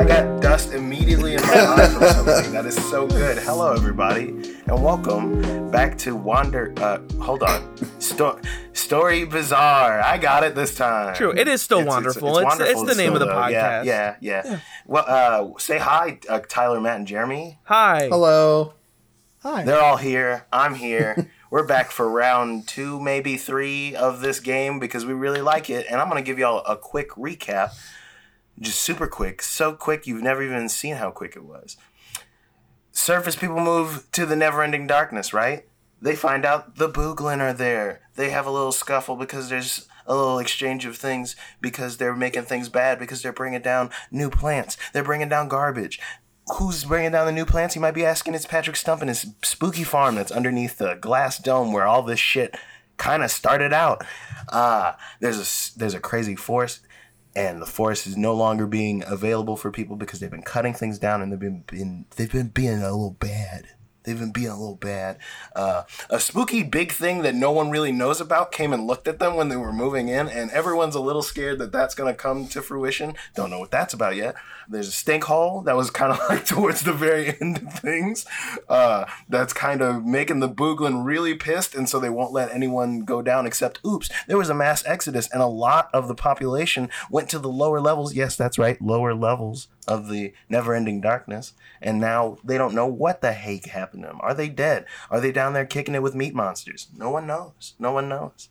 I got dust immediately in my eye from something. That is so good. Hello, everybody, and welcome back to Wander. Uh, hold on, Sto- Story Bazaar. I got it this time. True, it is still Wanderful. It's- it's the name of the though. Yeah, podcast. yeah, yeah. Well, uh, say hi, uh, Tyler, Matt, and Jeremy. Hi. Hello. Hi. They're all here. I'm here. We're back for round two, maybe three of this game because we really like it. And I'm going to give y'all a quick recap. Just super quick. So quick, you've never even seen how quick it was. Surface people move to the never ending darkness, right? They find out the Booglin are there. They have a little scuffle because there's a little exchange of things because they're making things bad because they're bringing down new plants. They're bringing down garbage. Who's bringing down the new plants? You might be asking. It's Patrick Stump and his spooky farm that's underneath the glass dome where all this shit kind of started out. Uh, there's a there's a crazy forest, and the forest is no longer being available for people because they've been cutting things down and they've been, been they've been being a little bad. They've been being a little bad. Uh, a spooky big thing that no one really knows about came and looked at them when they were moving in, and everyone's a little scared that that's going to come to fruition. Don't know what that's about yet. There's a stink hole that was kind of like towards the very end of things. Uh, that's kind of making the Booglin really pissed, and so they won't let anyone go down except, oops, there was a mass exodus, and a lot of the population went to the lower levels. Yes, that's right, lower levels of the never ending darkness. And now they don't know what the heck happened to them. Are they dead? Are they down there kicking it with meat monsters? No one knows. No one knows.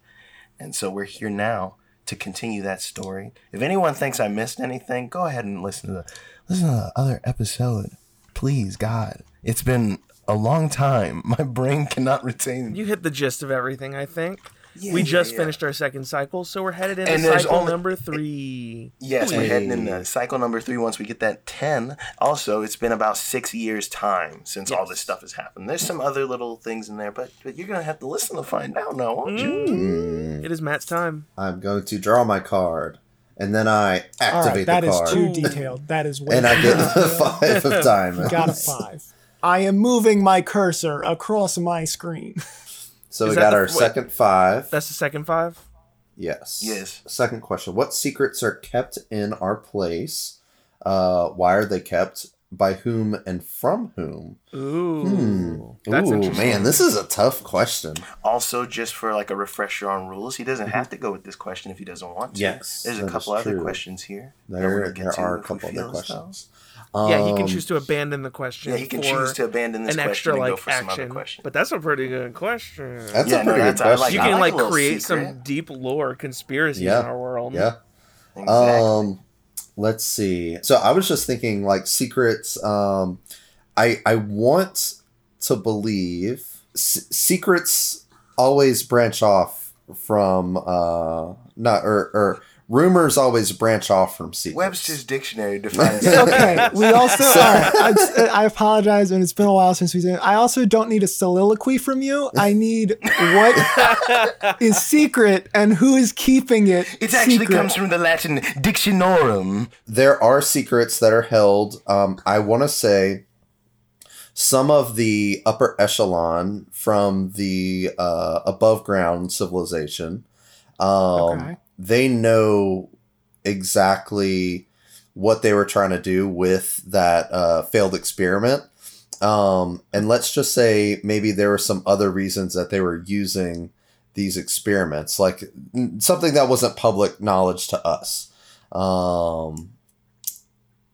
And so we're here now to continue that story. If anyone thinks I missed anything, go ahead and listen to the listen to the other episode. Please, God. It's been a long time. My brain cannot retain You hit the gist of everything, I think. Yeah, we just yeah. finished our second cycle, so we're headed into And cycle only- number three. Yes, we're heading Hey. into cycle number three once we get that 10. Also, it's been about six years' time since all this stuff has happened. There's some other little things in there, but, but you're going to have to listen to find out now, won't you? Mm, It is Matt's time. I'm going to draw my card, and then I activate that the is card, too detailed. That is way and I get detailed. the five of diamonds. Got a five. I am moving my cursor across my screen. So Is we got the- our wait. second five. That's the second five. Yes. Yes. Second question: What secrets are kept in our place? Uh, why are they kept? By whom and from whom? Ooh. Hmm. That's Ooh, man, this is a tough question. Also, just for like a refresher on rules, he doesn't have to go with this question if he doesn't want to. Yes, There's a couple other questions here. There, there are a couple other questions. though. Questions. Yeah, he can Um, choose to abandon the question. Yeah, he can choose to abandon this an question extra and go like for some other action. question. But that's a pretty good question. That's Yeah, a pretty that's- good I question. like- you I can a like, create secret. some deep lore conspiracy Yeah. in our world. Yeah. Exactly. Um, let's see. So I was just thinking, like secrets. Um, I I want to believe s- secrets always branch off from uh not or or rumors always branch off from secrets. Webster's dictionary defines Okay, we also. all right, I, I apologize, and it's been a while since we did. I also don't need a soliloquy from you. I need what is secret and who is keeping it. It actually secret. comes from the Latin dictionorum. there are secrets that are held. Um, I want to say some of the upper echelon from the uh, above ground civilization. Um, Okay. They know exactly what they were trying to do with that uh, failed experiment. Um, and let's just say maybe there were some other reasons that they were using these experiments, like something that wasn't public knowledge to us. Um,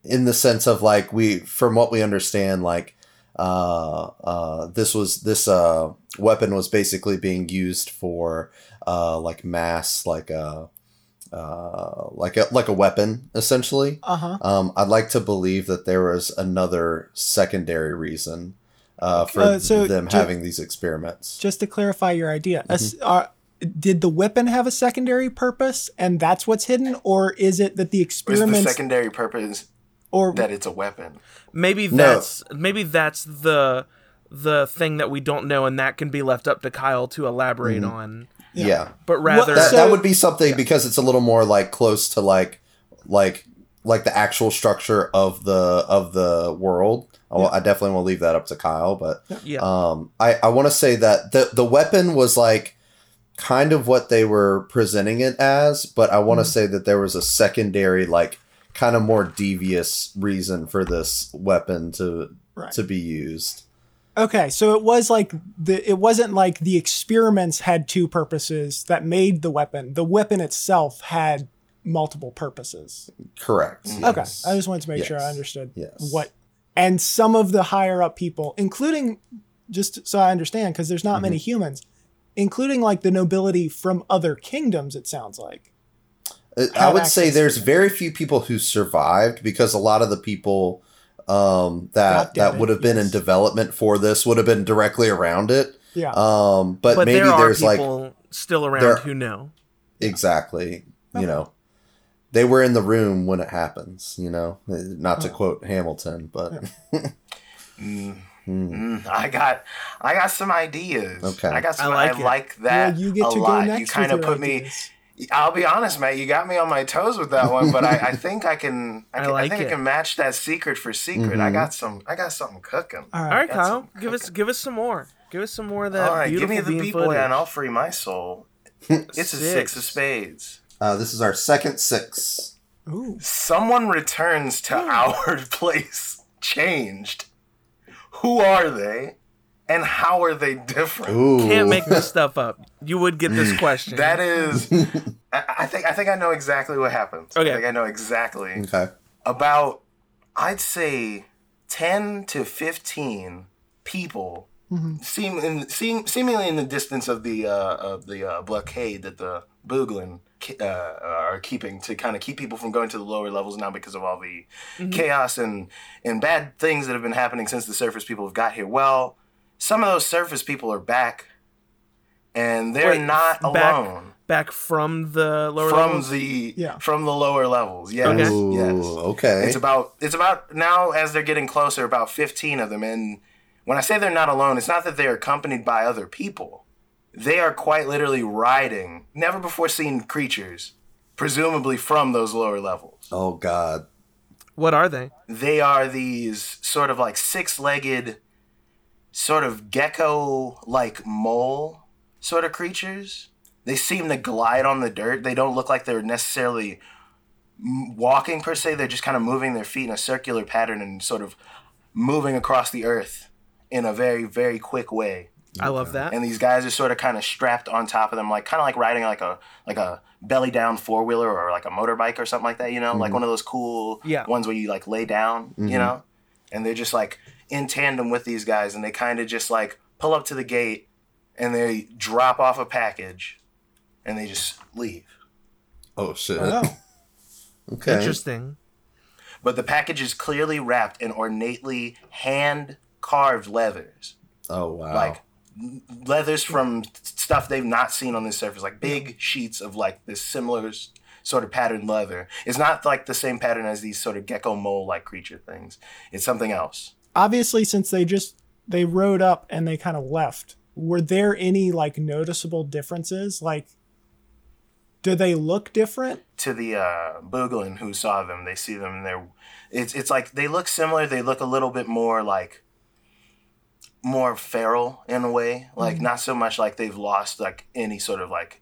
in the sense of like we, from what we understand, like uh, uh, this was this uh, weapon was basically being used for uh, like mass, like a uh, like a like a weapon essentially. Uh huh. Um, I'd like to believe that there was another secondary reason uh, for Uh, so them ju- having these experiments. Just to clarify your idea, Mm-hmm. uh, did the weapon have a secondary purpose, and that's what's hidden, or is it that the Or is the secondary purpose or that it's a weapon? Maybe No. that's maybe that's the the thing that we don't know, and that can be left up to Kyle to elaborate Mm-hmm. on. Yeah. But rather, that, So- that would be something because it's a little more like close to like like like the actual structure of the of the world. I I definitely want to leave that up to Kyle, but yeah, um, I I want to say that the the weapon was like kind of what they were presenting it as, but I want to say that there was a secondary like kind of more devious reason for this weapon to Right. to be used. Okay, so it was like the it wasn't like the experiments had two purposes that made the weapon. The weapon itself had multiple purposes. Correct. Okay. I just wanted to make sure I understood Yes. what. And some of the higher up people, including just so I understand, because there's not many humans, including like the nobility from other kingdoms. It sounds like. Uh, I would say there's very few people who survived because a lot of the people um, that that would have been in development for this would have been directly around it. Yeah. Um, but, But maybe there are there's like people still around there- who know. exactly, Okay. you know, they were in the room when it happens. You know, Uh, not to quote Hamilton, but Mm, Hmm. mm, I got, I got some ideas. Okay. I got some. I I like like, that well, you get a to lot. go next. you kind of your put me. Ideas. I'll be honest, Matt. You got me on my toes with that one, but I, I think I can. I, I can, I, like think it. I can match that secret for secret. I Mhm. got some. I got something cooking. All All right. right, That's Kyle, some give us give us some more. Give us some more of that All right, give me the bean beat boy, footage. and I'll free my soul. It's a six of spades. uh, this is our second six. Ooh. Someone returns to our place, changed. Who are they, and how are they different? Ooh, Can't make this stuff up. You would get this question. That is, I, I think I think I know exactly what happens. Okay. I think I know exactly okay. about. I'd say ten to fifteen people seem in seem, seemingly in the distance of the uh, of the uh, blockade that the Booglin uh, are keeping to kind of keep people from going to the lower levels now because of all the chaos and and bad things that have been happening since the surface people have got here. Well, some of those surface people are back, and they're Wait, not back- alone Back from the lower from levels. the Yeah. from the lower levels. Yes, Okay. Ooh, yes. okay. It's about it's about now as they're getting closer, about fifteen of them. And when I say they're not alone, it's not that they're accompanied by other people. They are quite literally riding never before seen creatures, presumably from those lower levels. oh God. What are they? They are these sort of like six legged, sort of gecko like mole sort of creatures. They seem to glide on the dirt. They don't look like they're necessarily walking per se. They're just kind of moving their feet in a circular pattern and sort of moving across the earth in a very, very quick way. I love that. And these guys are sort of kind of strapped on top of them, like kind of like riding like a like a belly down four wheeler or like a motorbike or something like that. You know, like mm-hmm. one of those cool Yeah. ones where you like lay down. You mm-hmm. know, and they're just like in tandem with these guys, and they kind of just like pull up to the gate, and they drop off a package, and they just leave. Oh shit. Oh. Okay. Interesting. But the package is clearly wrapped in ornately hand carved leathers. Oh wow. like leathers from stuff they've not seen on this surface, like big sheets of like this similar sort of patterned leather. It's not like the same pattern as these sort of gecko mole like creature things. It's something else. Obviously, since they just they rode up and they kind of left, were there any like noticeable differences? Like, do they look different? To the uh, Booglin who saw them, they see them and they're it's it's like they look similar. They look a little bit more like more feral in a way, like not so much like they've lost like any sort of like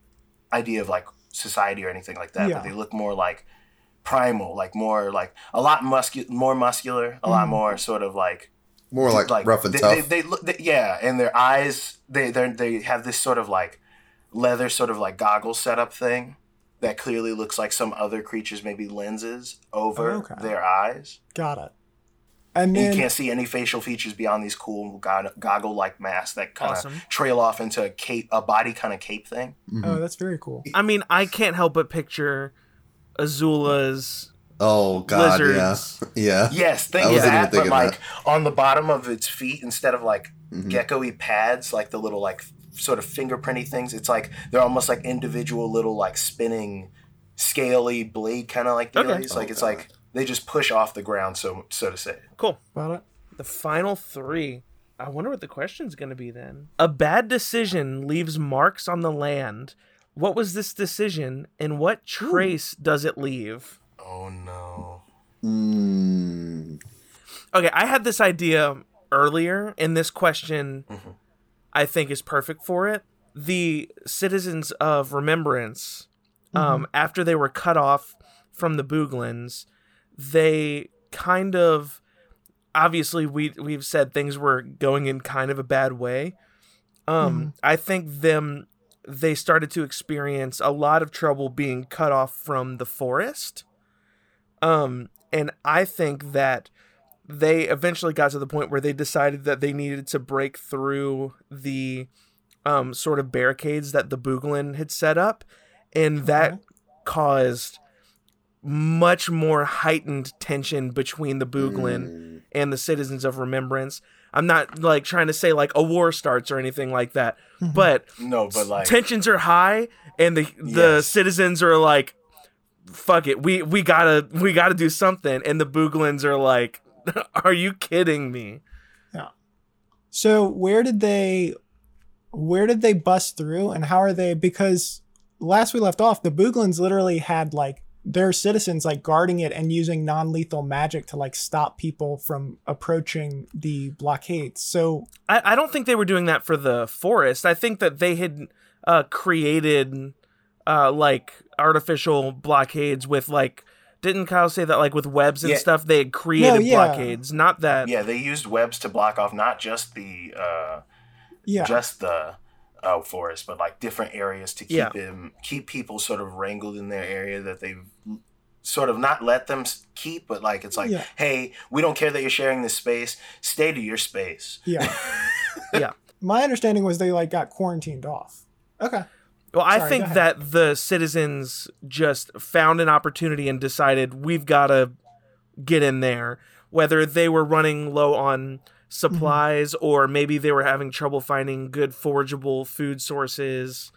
idea of like society or anything like that, Yeah. but they look more like primal, like more like a lot muscu- more muscular, a lot mm-hmm. more sort of like More like, rough and they, tough. They, they look, they, yeah, and their eyes, they they they have this sort of like leather sort of like goggle setup thing that clearly looks like some other creatures maybe lenses over Okay. their eyes. Got it. And And you can't see any facial features beyond these cool goggle like masks that kind of Awesome. trail off into a cape, a body kind of cape thing. oh, mm-hmm. that's very cool. I mean, I can't help but picture Azula's oh God. lizards. Yeah. Yeah. Yes, think I of that, but like that. on the bottom of its feet, instead of like Mhm. gecko-y pads, like the little like sort of fingerprinty things, it's like they're almost like individual little like spinning, scaly blade kind of like Okay. dealies. Like Oh, it's God. like they just push off the ground, so so to say. Cool. About it. The final three. I wonder what the question's going to be then. A bad decision leaves marks on the land. What was this decision, and what trace does it leave? Oh no. Mm, Okay, I had this idea earlier, and this question I think is perfect for it. The citizens of Remembrance, um, after they were cut off from the Booglins, they kind of obviously we we've said things were going in kind of a bad way. Um, I think them they started to experience a lot of trouble being cut off from the forest. Um, and I think that they eventually got to the point where they decided that they needed to break through the um, sort of barricades that the Booglin had set up, and that caused much more heightened tension between the Booglin Mm. and the citizens of Remembrance. I'm not like trying to say like a war starts or anything like that, mm-hmm. but No, but like tensions are high and the the Yes. citizens are like fuck it we we gotta we gotta do something and the booglins are like are you kidding me Yeah. So where did they where did they bust through and how are they because last we left off the Booglins literally had like their citizens like guarding it and using non-lethal magic to like stop people from approaching the blockades. So I, I don't think they were doing that for the forest i think that they had uh created uh like artificial blockades with like didn't kyle say that like with webs and Yeah. stuff they had created yeah. blockades not that yeah, they used webs to block off not just the uh, yeah. just the uh, forest, but like different areas to keep Yeah. them keep people sort of wrangled in their area that they've sort of not let them keep, but like it's like, Yeah. hey, we don't care that you're sharing this space. Stay to your space. yeah. Yeah. My understanding was they like got quarantined off. Okay. Well, I Sorry, think that the citizens just found an opportunity and decided we've got to get in there. Whether they were running low on supplies or maybe they were having trouble finding good forageable food sources,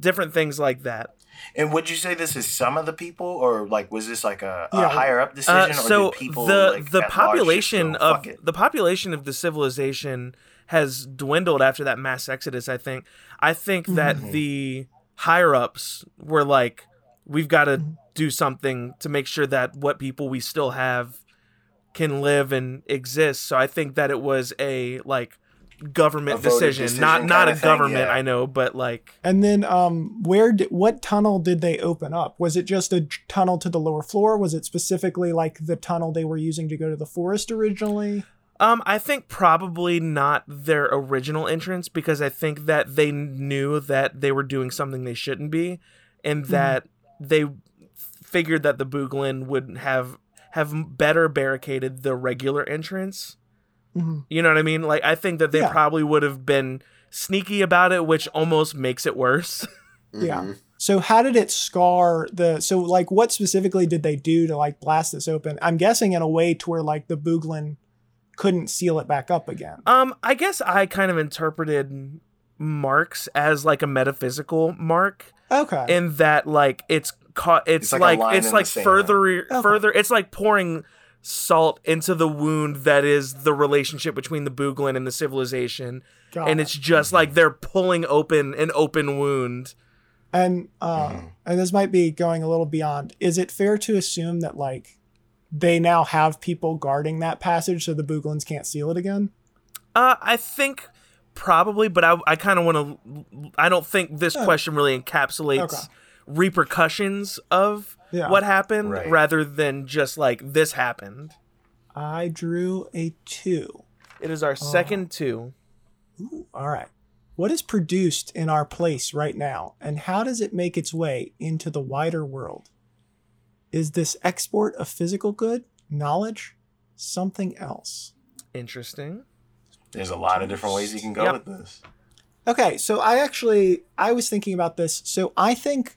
different things like that. And would you say this is some of the people, or like was this like a, a Yeah. higher up decision, Uh, or so did people the like, the at large just population go, of the population of the civilization has dwindled after that mass exodus. I think. I think that Mm-hmm. the higher ups were like, we've got Mm-hmm. to do something to make sure that what people we still have can live and exist. So I think that it was a like government A decision, decision not not a thing, government. yeah. I know, but like And then um where did what tunnel did they open up? Was it just a tunnel to the lower floor? Was it specifically like the tunnel they were using to go to the forest originally? Um, I think probably not their original entrance because I think that they knew that they were doing something they shouldn't be, and that they figured that the Booglin would have have better barricaded the regular entrance. Mhm. You know what I mean? Like I think that they Yeah. probably would have been sneaky about it, which almost makes it worse. Yeah. Mhm. So how did it scar the so like what specifically did they do to like blast this open? I'm guessing in a way to where like the Booglin couldn't seal it back up again. Um, I guess I kind of interpreted marks as like a metaphysical mark. Okay. in that like it's caught it's, It's like like, it's like further Okay. further it's like pouring salt into the wound that is the relationship between the booglin and the civilization Got and it. it's just like they're pulling open an open wound And uh, Mm-hmm. and this might be going a little beyond. Is it fair to assume that like they now have people guarding that passage so the Booglins can't seal it again? uh i think probably but i, I kind of want to i don't think this Yeah. question really encapsulates Okay. Repercussions of Yeah. what happened Right. rather than just like this happened I drew a two. it is our uh, second two Ooh, all right. What is produced in our place right now, and how does it make its way into the wider world? Is this export of physical good, knowledge, something else? interesting There's a lot of different ways you can go Yep. with this. Okay, so I actually I was thinking about this. So I think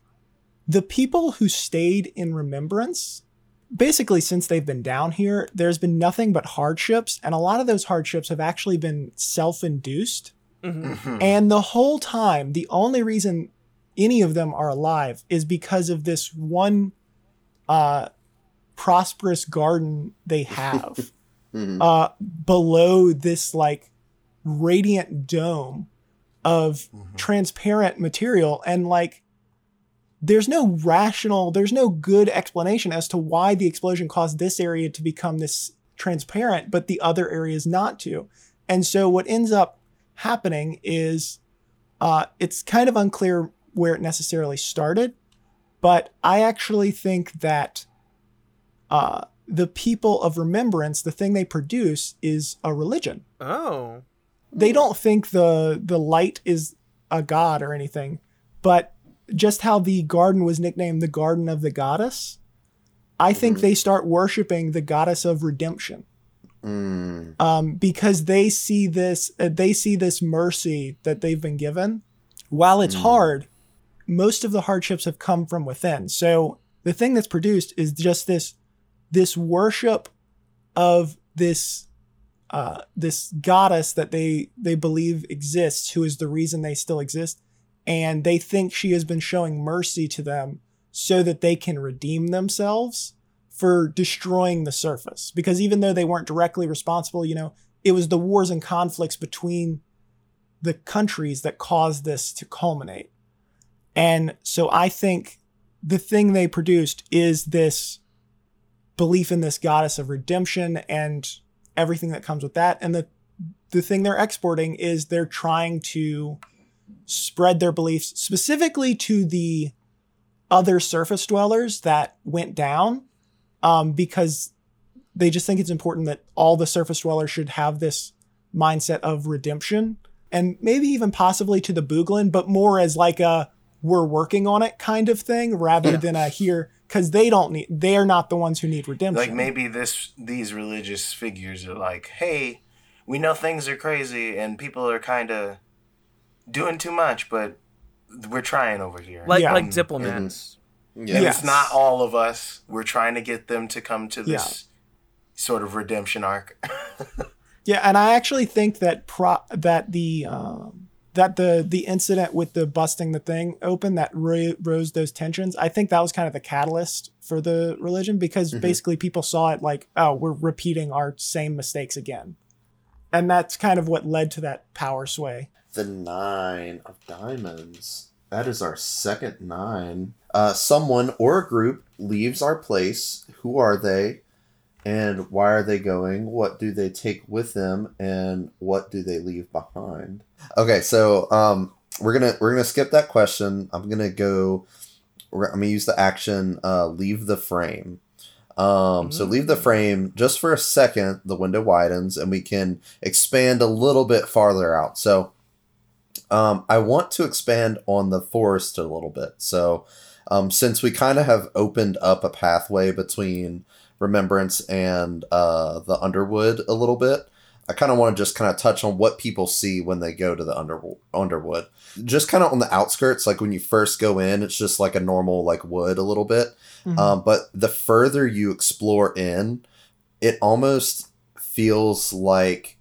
the people who stayed in remembrance basically since they've been down here, there's been nothing but hardships and a lot of those hardships have actually been self-induced. Mhm. And the whole time, the only reason any of them are alive is because of this one uh prosperous garden they have Mhm. uh below this like radiant dome of transparent material and like there's no rational there's no good explanation as to why the explosion caused this area to become this transparent but the other areas not to and so what ends up happening is uh it's kind of unclear where it necessarily started but i actually think that uh the people of remembrance, the thing they produce is a religion. Oh. They don't think the the light is a god or anything, but just how the garden was nicknamed the garden of the goddess, I think they start worshiping the goddess of redemption Mm. um, because they see this uh, they see this mercy that they've been given. While it's hard, most of the hardships have come from within. So the thing that's produced is just this this worship of this uh, this goddess that they they believe exists, who is the reason they still exist, and they think she has been showing mercy to them so that they can redeem themselves for destroying the surface. Because even though they weren't directly responsible, you know, it was the wars and conflicts between the countries that caused this to culminate. And so I think the thing they produced is this belief in this goddess of redemption and everything that comes with that. And the the thing they're exporting is they're trying to spread their beliefs specifically to the other surface dwellers that went down um, because they just think it's important that all the surface dwellers should have this mindset of redemption and maybe even possibly to the Booglin, but more as like a we're working on it kind of thing rather Yeah. than a here because they don't need they're not the ones who need redemption. Like maybe this these religious figures are like, hey, we know things are crazy and people are kind of doing too much, but we're trying over here. Like Yeah. like diplomats. and Yeah. Yes. it's not all of us. We're trying to get them to come to this Yeah. sort of redemption arc. Yeah, and I actually think that pro that the um, that the the incident with the busting the thing open that ro- rose those tensions. I think that was kind of the catalyst for the religion because basically people saw it like, oh, we're repeating our same mistakes again, and that's kind of what led to that power sway. The nine of diamonds. That is our second nine. Uh, someone or a group leaves our place. Who are they? And why are they going? What do they take with them? And what do they leave behind? Okay, so um, we're gonna we're gonna skip that question. I'm gonna go. I'm gonna use the action. Uh, leave the frame. Um, so leave the frame just for a second. The window widens, and we can expand a little bit farther out. So um, I want to expand on the forest a little bit. So, um, since we kind of have opened up a pathway between Remembrance and uh, the Underwood a little bit, I kind of want to just kind of touch on what people see when they go to the under- Underwood. Just kind of on the outskirts, like when you first go in, it's just like a normal like wood a little bit. Um, but the further you explore in, it almost feels like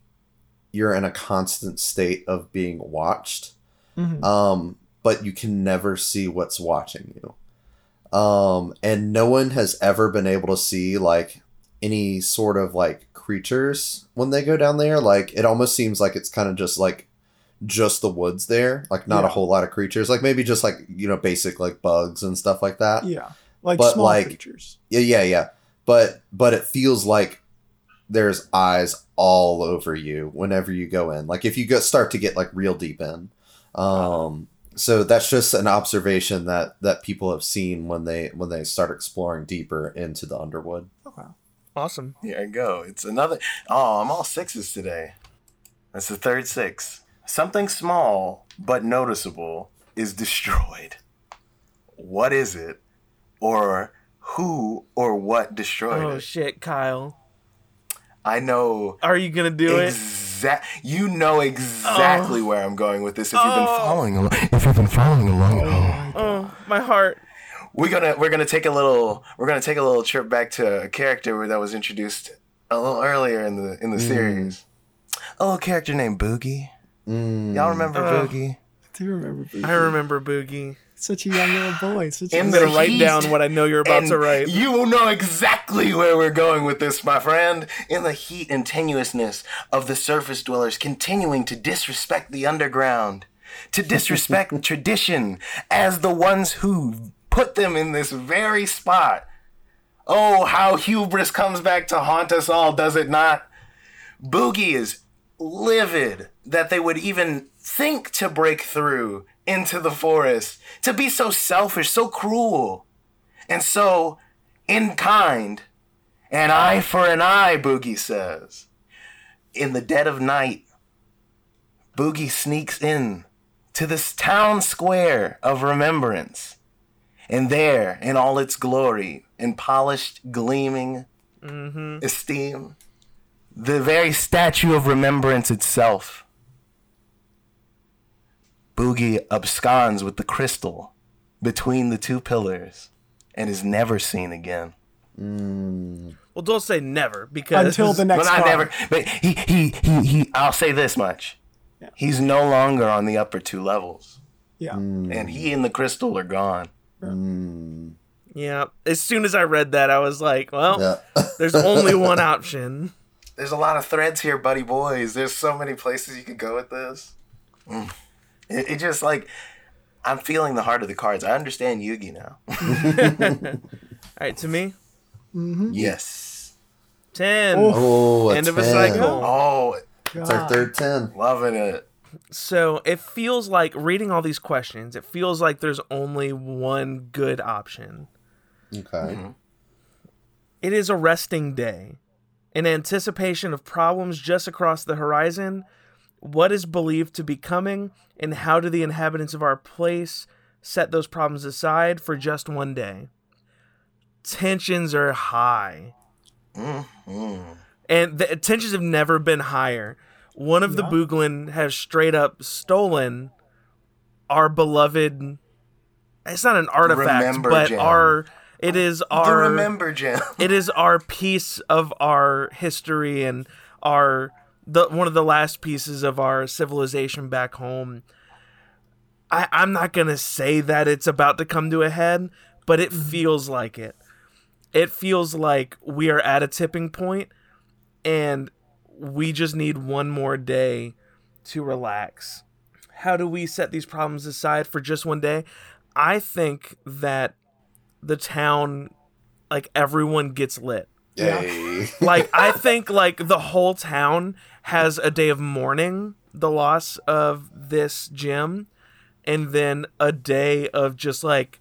you're in a constant state of being watched. Mhm. Um, but you can never see what's watching you. Um, and no one has ever been able to see like any sort of like creatures when they go down there. Like it almost seems like it's kind of just like just the woods there, like not a whole lot of creatures. Like maybe just like you know basic like bugs and stuff like that. Yeah, like But, small like, creatures. Yeah, yeah, yeah. But but it feels like there's eyes all over you whenever you go in. Like if you go start to get like real deep in. Um so that's just an observation that that people have seen when they when they start exploring deeper into the underwood. Okay. Awesome. Here I go. It's another. Oh, I'm all sixes today. That's the third six. Something small but noticeable is destroyed. What is it? Or who or what destroyed Oh it? shit, Kyle. I know Are you gonna do it? exact. You know exactly where I'm going with this if you've been Oh. following along. If you've been following along. Oh. Oh, my heart. We're gonna we're gonna take a little we're gonna take a little trip back to a character that was introduced a little earlier in the in the series. A little character named Boogie. Mm. Y'all remember Uh, Boogie? I do remember. Boogie. I remember Boogie. Such a young little boy. Such I'm gonna write down what I know you're about And to write. You will know exactly where we're going with this, my friend. In the heat and tenuousness of the surface dwellers continuing to disrespect the underground, to disrespect tradition as the ones who put them in this very spot. Oh, how hubris comes back to haunt us all, does it not? Boogie is livid that they would even think to break through into the forest, to be so selfish, so cruel and so in kind An eye for an eye, Boogie says. In the dead of night, Boogie sneaks in to this town square of remembrance. And there, in all its glory, in polished, gleaming mm-hmm. esteem, the very statue of remembrance itself, Boogie absconds with the crystal between the two pillars and is never seen again. Mm. Well, don't say never because Until the next Well, not never, but he, he, he, he, I'll say this much. He's no longer on the upper two levels. Yeah. Mm. And he and the crystal are gone. Mm. Yeah. As soon as I read that, I was like, well, Yeah. there's only one option. There's a lot of threads here, buddy boys. There's so many places you could go with this. It, it just like, I'm feeling the heart of the cards. I understand Yugi now. All right, to me, mm-hmm. yes. 10. Oh, a End of a 10. cycle. Oh, It's our third 10. loving it. So it feels like reading all these questions, it feels like there's only one good option. Okay. Mm-hmm. It is a resting day. In anticipation of problems just across the horizon, what is believed to be coming, and how do the inhabitants of our place set those problems aside for just one day? Tensions are high. Mm-hmm. And the tensions have never been higher. One of the Yeah. Booglin has straight up stolen our beloved. It's not an artifact, Remember but our. It is The our remember gem. it is our piece of our history and our the one of the last pieces of our civilization back home. I, I'm not gonna say that it's about to come to a head, but it mm-hmm. feels like it. It feels like we are at a tipping point and we just need one more day to relax. How do we set these problems aside for just one day? I think that the town like everyone gets lit. Yay. Like I think like the whole town has a day of mourning the loss of this gym and then a day of just like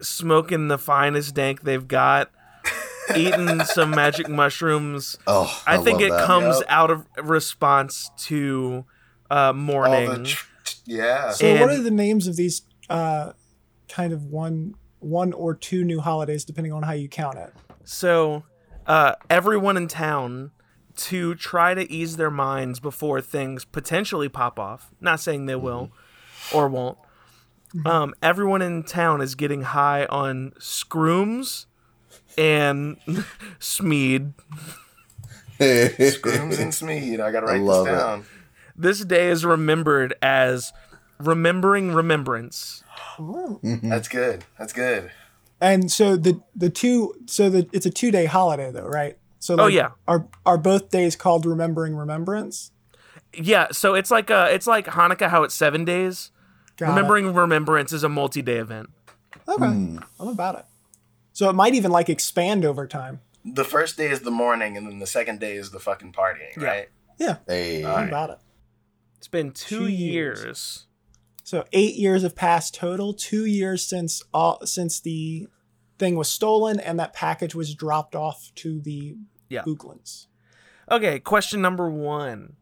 smoking the finest dank they've got, eating some magic mushrooms. Oh, I, think it that. comes Yep. out of response to uh mourning. the tr- yeah. So what are the names of these uh, kind of one one or two new holidays, depending on how you count it? So, uh, everyone in town to try to ease their minds before things potentially pop off. Not saying they will or won't. Um, everyone in town is getting high on scrooms and Smead. Grooms and Smead. I gotta write love this it. down. This day is remembered as remembering remembrance. That's good. That's good. And so the the two so the it's a two day holiday though, right? So Oh, like, yeah. are are both days called remembering remembrance? Yeah, so it's like a it's like Hanukkah how it's 7 days. Got it. remembering remembrance is a multi-day event. Okay, hmm. I'm about it. So it might even like expand over time. The first day is the morning, and then the second day is the fucking partying, Yeah. right? Yeah, Hey. I'm about it. It's been 2 Two years. years. So eight years have passed total. Two years since all since the thing was stolen and that package was dropped off to the Yeah. Booglins. Okay, question number one: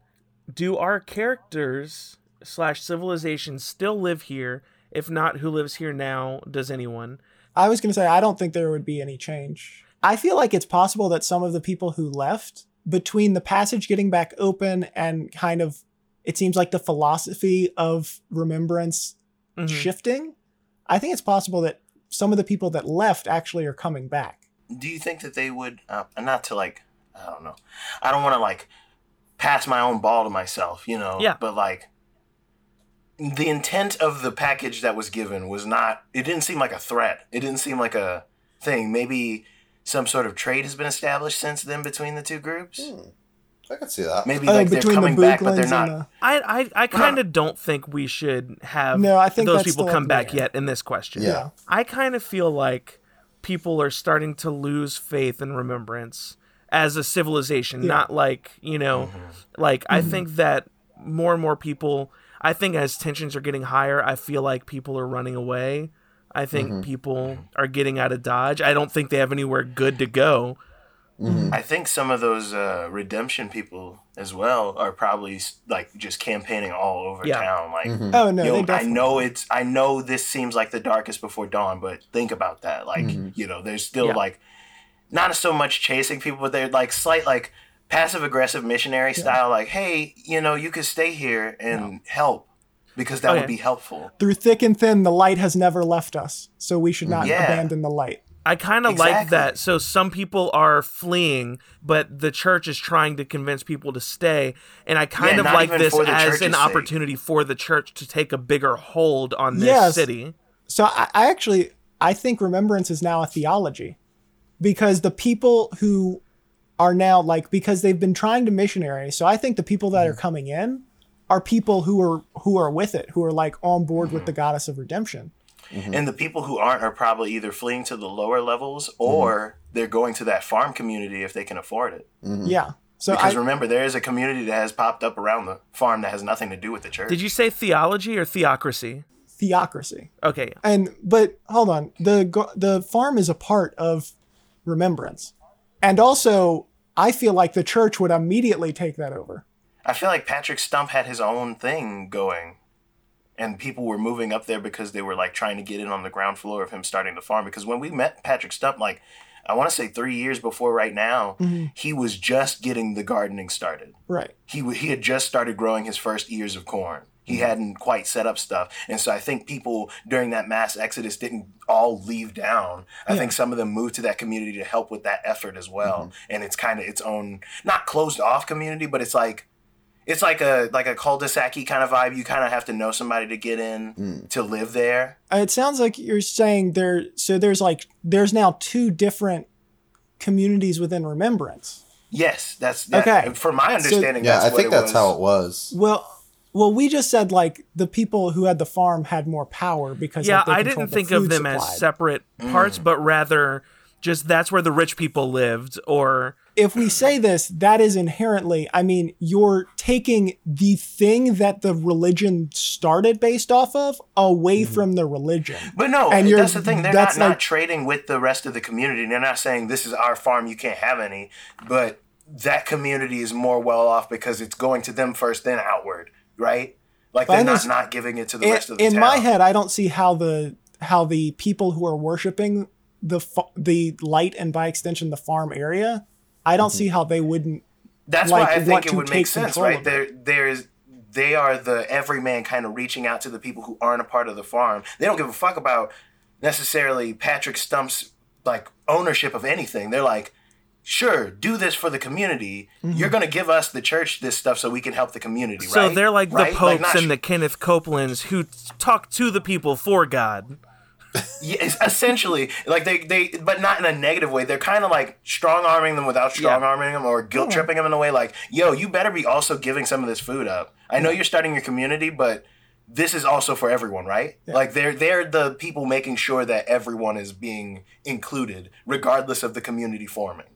Do our characters slash civilization still live here? If not, who lives here now? Does anyone? I was going to say I don't think there would be any change. I feel like it's possible that some of the people who left between the passage getting back open and kind of it seems like the philosophy of remembrance Mhm. shifting, I think it's possible that some of the people that left actually are coming back. Do you think that they would, uh, not to like, I don't know, I don't want to like pass my own ball to myself, you know? Yeah. But like, the intent of the package that was given was not, it didn't seem like a threat. It didn't seem like a thing. Maybe some sort of trade has been established since then between the two groups. I can see that. Maybe Oh, like they're between the coming back, but they're not. and the I I, I kind of don't think we should have No, I think those people come back the yet in this question. Yeah. I kind of feel like people are starting to lose faith in remembrance as a civilization, Yeah. not like, you know, mm-hmm. like I mm-hmm. think that more and more people, I think as tensions are getting higher, I feel like people are running away. I think mm-hmm. people are getting out of Dodge. I don't think they have anywhere good to go. Mhm. I think some of those uh, redemption people as well are probably like just campaigning all over Yeah. town. Like, Mhm. Oh no, yo, they I know it's I know this seems like the darkest before dawn, but think about that. Like, Mhm. you know, there's still Yeah. like not so much chasing people, but they're like slight like passive aggressive missionary style. Like, hey, you know, you could stay here and help because that Okay. would be helpful. Through thick and thin, the light has never left us, so we should not Yeah. abandon the light. I kind of like that. So some people are fleeing, but the church is trying to convince people to stay. And I kind Yeah, of like this as church's an sake. opportunity for the church to take a bigger hold on this Yes. city. So I, I actually I think remembrance is now a theology because the people who are now like because they've been trying to missionary. So I think the people that are mm-hmm. coming in are people who are who are with it, who are like on board with the goddess of redemption. Mm-hmm. And the people who aren't are probably either fleeing to the lower levels mm-hmm. or they're going to that farm community if they can afford it. Mm-hmm. Yeah. So Because I, remember, there is a community that has popped up around the farm that has nothing to do with the church. Did you say theology or theocracy? theocracy. Okay. And but hold on, the the farm is a part of remembrance, and also I feel like the church would immediately take that over. I feel like Patrick Stump had his own thing going. And people were moving up there because they were like trying to get in on the ground floor of him starting the farm. Because when we met Patrick Stump, like I want to say three years before right now, mm-hmm. he was just getting the gardening started. Right. he he had just started growing his first ears of corn. He mm-hmm. hadn't quite set up stuff, and so I think people during that mass exodus didn't all leave down. I think some of them moved to that community to help with that effort as well. Mm-hmm. And it's kind of its own, not closed off community, but it's like it's like a like a cul-de-sac kind of vibe. You kind of have to know somebody to get in to live there. Uh, It sounds like you're saying there. So there's like there's now two different communities within remembrance. Yes, that's that, Okay. From my understanding, Yeah, that's I what think it that's was. how it was. Well, well, we just said like the people who had the farm had more power because Yeah, like, they I didn't the think of food them as supply. separate Mm. parts, but rather just that's where the rich people lived or if we say this, that is inherently, I mean, you're taking the thing that the religion started based off of away Mm-hmm. from the religion. But no, And that's the thing. They're that's not, not trading with the rest of the community. They're not saying this is our farm, you can't have any. But that community is more well off because it's going to them first, then outward, right? Like they're not, not giving it to the In, rest of the in town. my head, I don't see how the how the people who are worshiping the the light and by extension the farm area, I don't see how they wouldn't. That's like, why I think it would make sense, right? There, there's they are the everyman kind of reaching out to the people who aren't a part of the farm. They don't give a fuck about necessarily Patrick Stump's like ownership of anything. They're like, sure, do this for the community. Mm-hmm. You're gonna give us the church this stuff so we can help the community, so right? So they're like Right? the popes not and the Kenneth Copelands who talk to the people for God. Yeah, it's essentially like they they but not in a negative way. They're kind of like strong arming them without strong arming them or guilt tripping them in a way like, yo, you better be also giving some of this food up. I know you're starting your community, but this is also for everyone, right? Like they're they're the people making sure that everyone is being included, regardless of the community forming.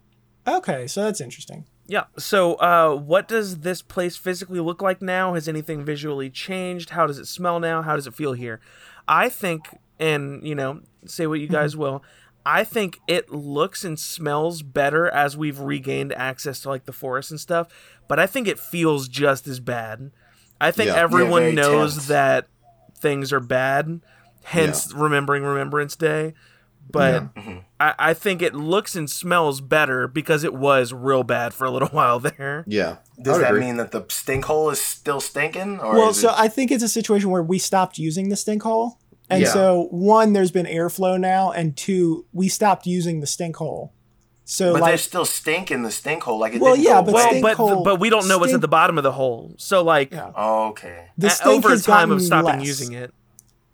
Okay, so that's interesting. Yeah. So, uh, what does this place physically look like now? Has anything visually changed? How does it smell now? How does it feel here? I think, and you know, say what you mm-hmm. guys will. I think it looks and smells better as we've regained access to like the forest and stuff. But I think it feels just as bad. I think Yeah. Yeah, everyone very knows tense. that things are bad. Hence, remembering Remembrance Day. But mm-hmm. I, I think it looks and smells better because it was real bad for a little while there. Yeah. Does that agree. mean that the stink hole is still stinking? Or Well, so it, I think it's a situation where we stopped using the stink hole. And Yeah. so one, there's been airflow now, and two, we stopped using the stink hole. So but like there's still stink in the stink hole. Like it Well, didn't yeah, go but. Well, but hole- but we don't know what's at the bottom of the hole. So like Yeah. Oh, okay, the stink over has time of gotten stopping less. using it.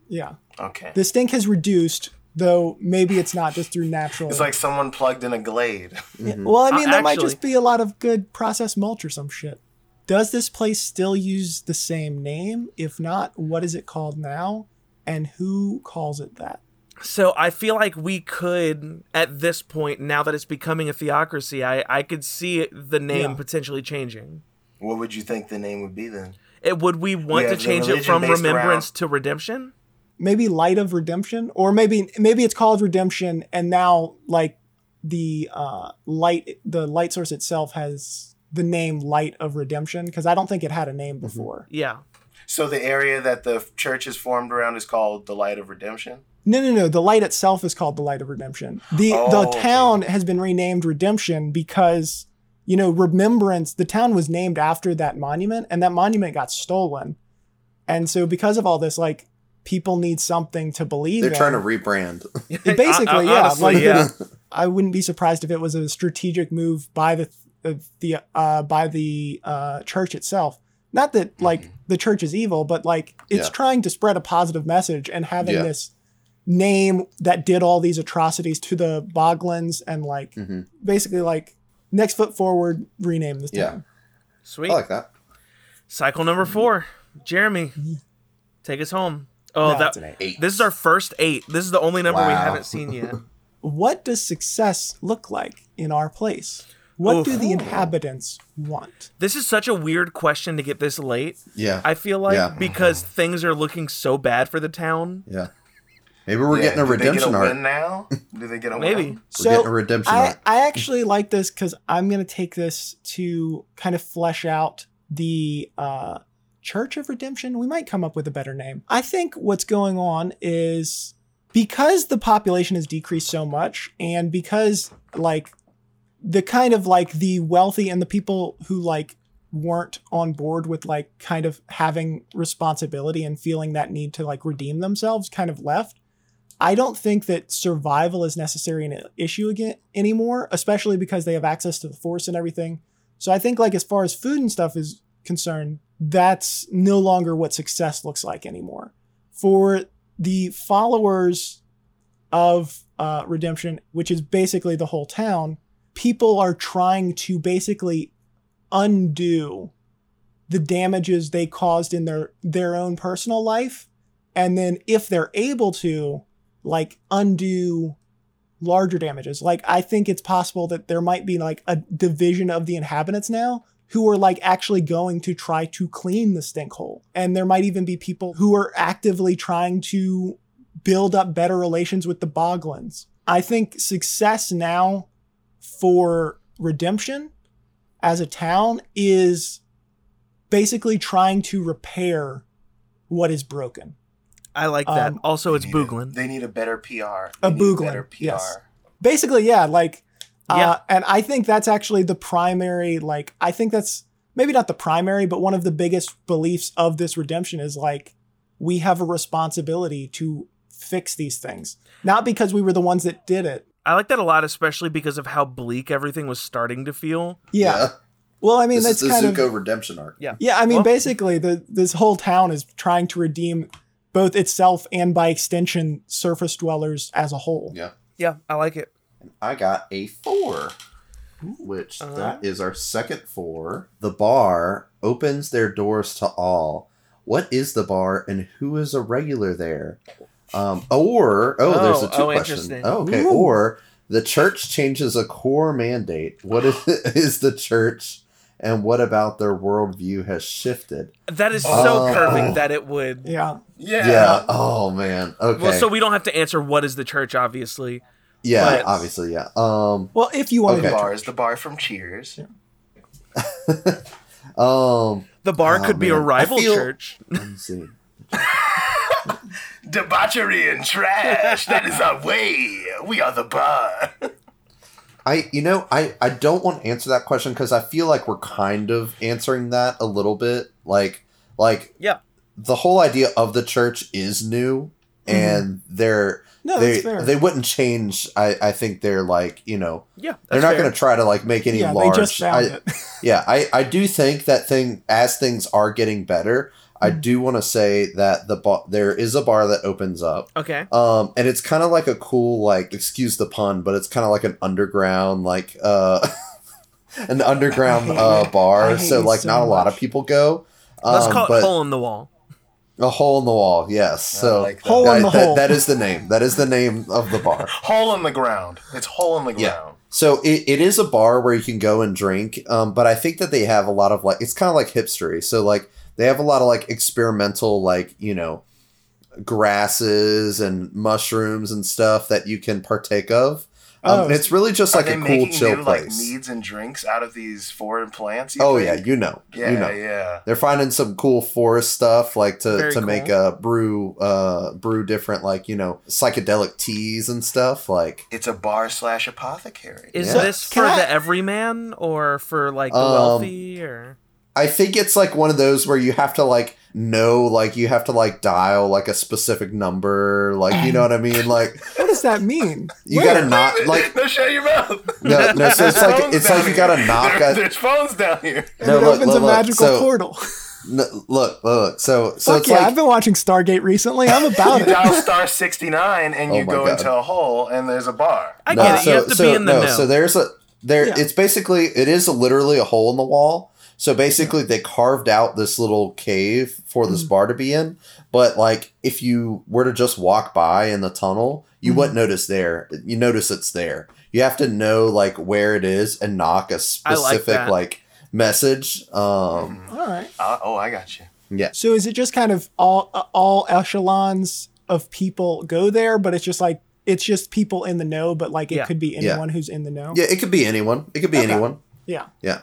Yeah, okay. the stink has reduced, though maybe it's not just through natural. It's like someone plugged in a glade. Yeah, Well, I Uh, mean, that might just be a lot of good processed mulch or some shit. Does this place still use the same name? If not, what is it called now? And who calls it that? So I feel like we could, at this point, now that it's becoming a theocracy, I, I could see the name Yeah. potentially changing. What would you think the name would be then? It, would we want Yeah, to change it from remembrance around- to redemption? Maybe Light of Redemption, or maybe maybe it's called Redemption, and now like the uh, light the light source itself has the name Light of Redemption because I don't think it had a name before. Yeah. So the area that the church is formed around is called the Light of Redemption. No, no, no. The light itself is called the Light of Redemption. The Oh, the okay. town has been renamed Redemption because you know remembrance. The town was named after that monument, and that monument got stolen. And so because of all this, like people need something to believe. They're in. trying to rebrand. basically, yeah, Honestly, like- yeah. I wouldn't be surprised if it was a strategic move by the the uh, by the uh, church itself. Not that mm-hmm. like the church is evil, but like it's Yeah. trying to spread a positive message and having Yeah. this name that did all these atrocities to the Boglins and like Mhm. basically like next foot forward rename this Yeah. town. Sweet. I like that. Cycle number mm-hmm. four. Jeremy, mm-hmm. take us home. Oh, No, that an eight. Eight. this is our first eight. This is the only number we haven't seen yet. What does success look like in our place? What Oof. do the inhabitants want? This is such a weird question to get this late. Yeah. I feel like Yeah. because things are looking so bad for the town. yeah. Maybe we're Yeah, getting a do redemption they get a arc. win now? Do they get a Maybe. win? We're getting a redemption I, arc. I actually like this because I'm going to take this to kind of flesh out the uh, Church of Redemption. We might come up with a better name. I think what's going on is because the population has decreased so much and because like the kind of like the wealthy and the people who like weren't on board with like kind of having responsibility and feeling that need to like redeem themselves kind of left I don't think that survival is necessary an issue again anymore, especially because they have access to the force and everything. So I think like as far as food and stuff is concerned, that's no longer what success looks like anymore. For the followers of uh, redemption, which is basically the whole town, people are trying to basically undo the damages they caused in their their own personal life. And then if they're able to like undo larger damages like i think it's possible that there might be like a division of the inhabitants now who are like actually going to try to clean the stink hole and there might even be people who are actively trying to build up better relations with the boglins. I think success now for redemption as a town is basically trying to repair what is broken I like that. Um, also, it's They need a- Booglin. They need a better PR. A They need Booglin, better PR. yes. basically yeah like Yeah. uh, and i think that's actually the primary like i think that's maybe not the primary but one of the biggest beliefs of this redemption is like we have a responsibility to fix these things not because we were the ones that did it I like that a lot, especially because of how bleak everything was starting to feel. yeah, well i mean this is that's the kind Zuko of redemption arc. Yeah. yeah i mean Well- basically the this whole town is trying to redeem both itself and by extension surface dwellers as a whole Yeah. Yeah, I like it. I got a four, which Uh-huh. that is our second four. The bar opens their doors to all. What is the bar and who is a regular there? Um, or oh, there's a Oh, two oh, question. Oh, okay. Ooh. Or the church changes a core mandate. What is, is the church, and what about their worldview has shifted? That is so Oh. perfect that it would. yeah Yeah. Yeah. Oh man. Okay. Well, so we don't have to answer what is the church, obviously. yeah. but- Obviously. Yeah. Um. well if you want Okay. The bar is the bar from Cheers. Um. The bar Oh, could be a man. I rival feel- church. Let me see. Debauchery and trash. that is our way. We are the bar. I you know I I don't want to answer that question because I feel like we're kind of answering that a little bit like like Yeah. the whole idea of the church is new mm-hmm. and they're no they that's fair they wouldn't change I I think they're like you know Yeah, they're not going to try to like make any yeah large they just found I, it yeah I I do think that thing as things are getting better I Mhm. do want to say that the bar there is a bar that opens up Okay. um, and it's kind of like a cool, like, excuse the pun, but it's kind of like an underground, like, uh, an underground uh, you. Bar. So, like, so not a lot of people go. Let's Um, call it hole in the wall. a hole in the wall. Yes. So, like that. Hole in the that- hole. that is the name. That is the name of the bar. Hole in the ground. It's hole in the Yeah. ground. So it, it is a bar where you can go and drink, um, but I think that they have a lot of like it's kind of like hipstery. So like they have a lot of like experimental like you know grasses and mushrooms and stuff that you can partake of. Um, Oh. it's really just like a cool making chill new place. like meads and drinks out of these foreign plants? oh think? yeah, you know, yeah, you know. yeah. They're finding some cool forest stuff, like to, Very to make a brew, uh, brew different, like you know, psychedelic teas and stuff. Like, It's a bar slash apothecary. Is Yeah. this for I- the everyman or for like the Um, wealthy or I think it's like one of those where you have to like know, like you have to like dial like a specific number, like you know what I um. mean, like What does that mean? you Where? gotta knock, like no, shut your mouth. no, no. So it's like it's down like you gotta knock There- at. There's phones down here. And No, it look, opens look, a magical so- portal. No, look, look. So so Fuck it's yeah, like I've been watching Stargate recently. I'm about You it. dial star sixty nine and Oh you my go God. into a hole and there's a bar. I No, get it. so, you have to so, be in the no, know. So there's a there. Yeah. It's basically it is literally a hole in the wall. So basically, they carved out this little cave for this Mm. bar to be in. But like, if you were to just walk by in the tunnel, you Mhm. wouldn't notice there. You notice it's there. You have to know like where it is and knock a specific that. like message. Um, All right. Uh, oh, I got you. yeah. So is it just kind of all uh, all echelons of people go there, but it's just like it's just people in the know, but like it Yeah. could be Yeah. anyone who's in the know. Yeah, it could be anyone. It could be Okay. anyone. Yeah. Yeah.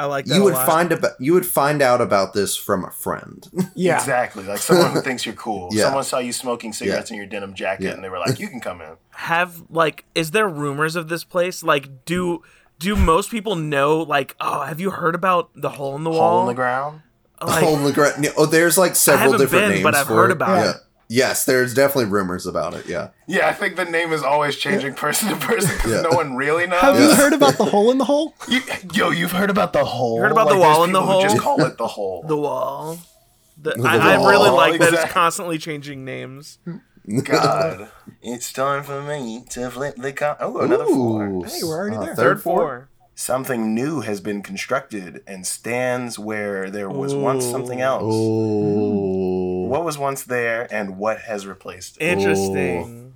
I like that. You a would lot. find about you would find out about this from a friend. Yeah. Exactly. Like someone who thinks you're cool. Yeah. Someone saw you smoking cigarettes in your denim jacket Yeah. and they were like, you can come in. have like is there rumors of this place? Like do do most people know like oh have you heard about the hole in the wall? Hole in the ground. Like, Hole in the ground. Oh, there's like several haven't different been, names but I've for heard it. about yeah. it. Yes, there's definitely rumors about it. Yeah. Yeah, I think the name is always changing person to person because Yeah. no one really knows. Have Yeah. you heard about the hole in the hole? You- yo, you've heard about the hole? You heard about the wall in the hole? Just call it the hole. the wall. The, The I, I really like that it's constantly changing names. God, it's time for me to flip the coin. Oh, another four. Ooh, Hey, we're already uh, there. Third four. four. Something new has been constructed and stands where there was once something else. Oh. What was once there and what has replaced it? Interesting.